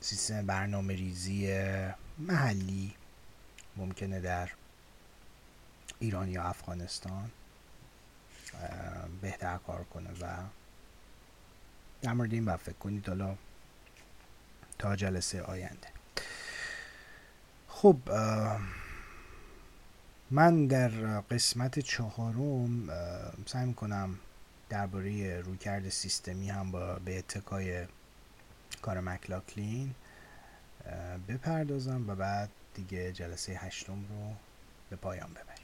Speaker 1: سیستم برنامه ریزی محلی ممکنه در ایران یا افغانستان بهتر کار کنه و در مورد این فکر کنید حالا تا جلسه آینده. خب من در قسمت چهارم سعی می‌کنم درباره رویکرد سیستمی هم با به اتکای کار مکلاکلین بپردازم و بعد دیگه جلسه هشتم رو به پایان ببرم.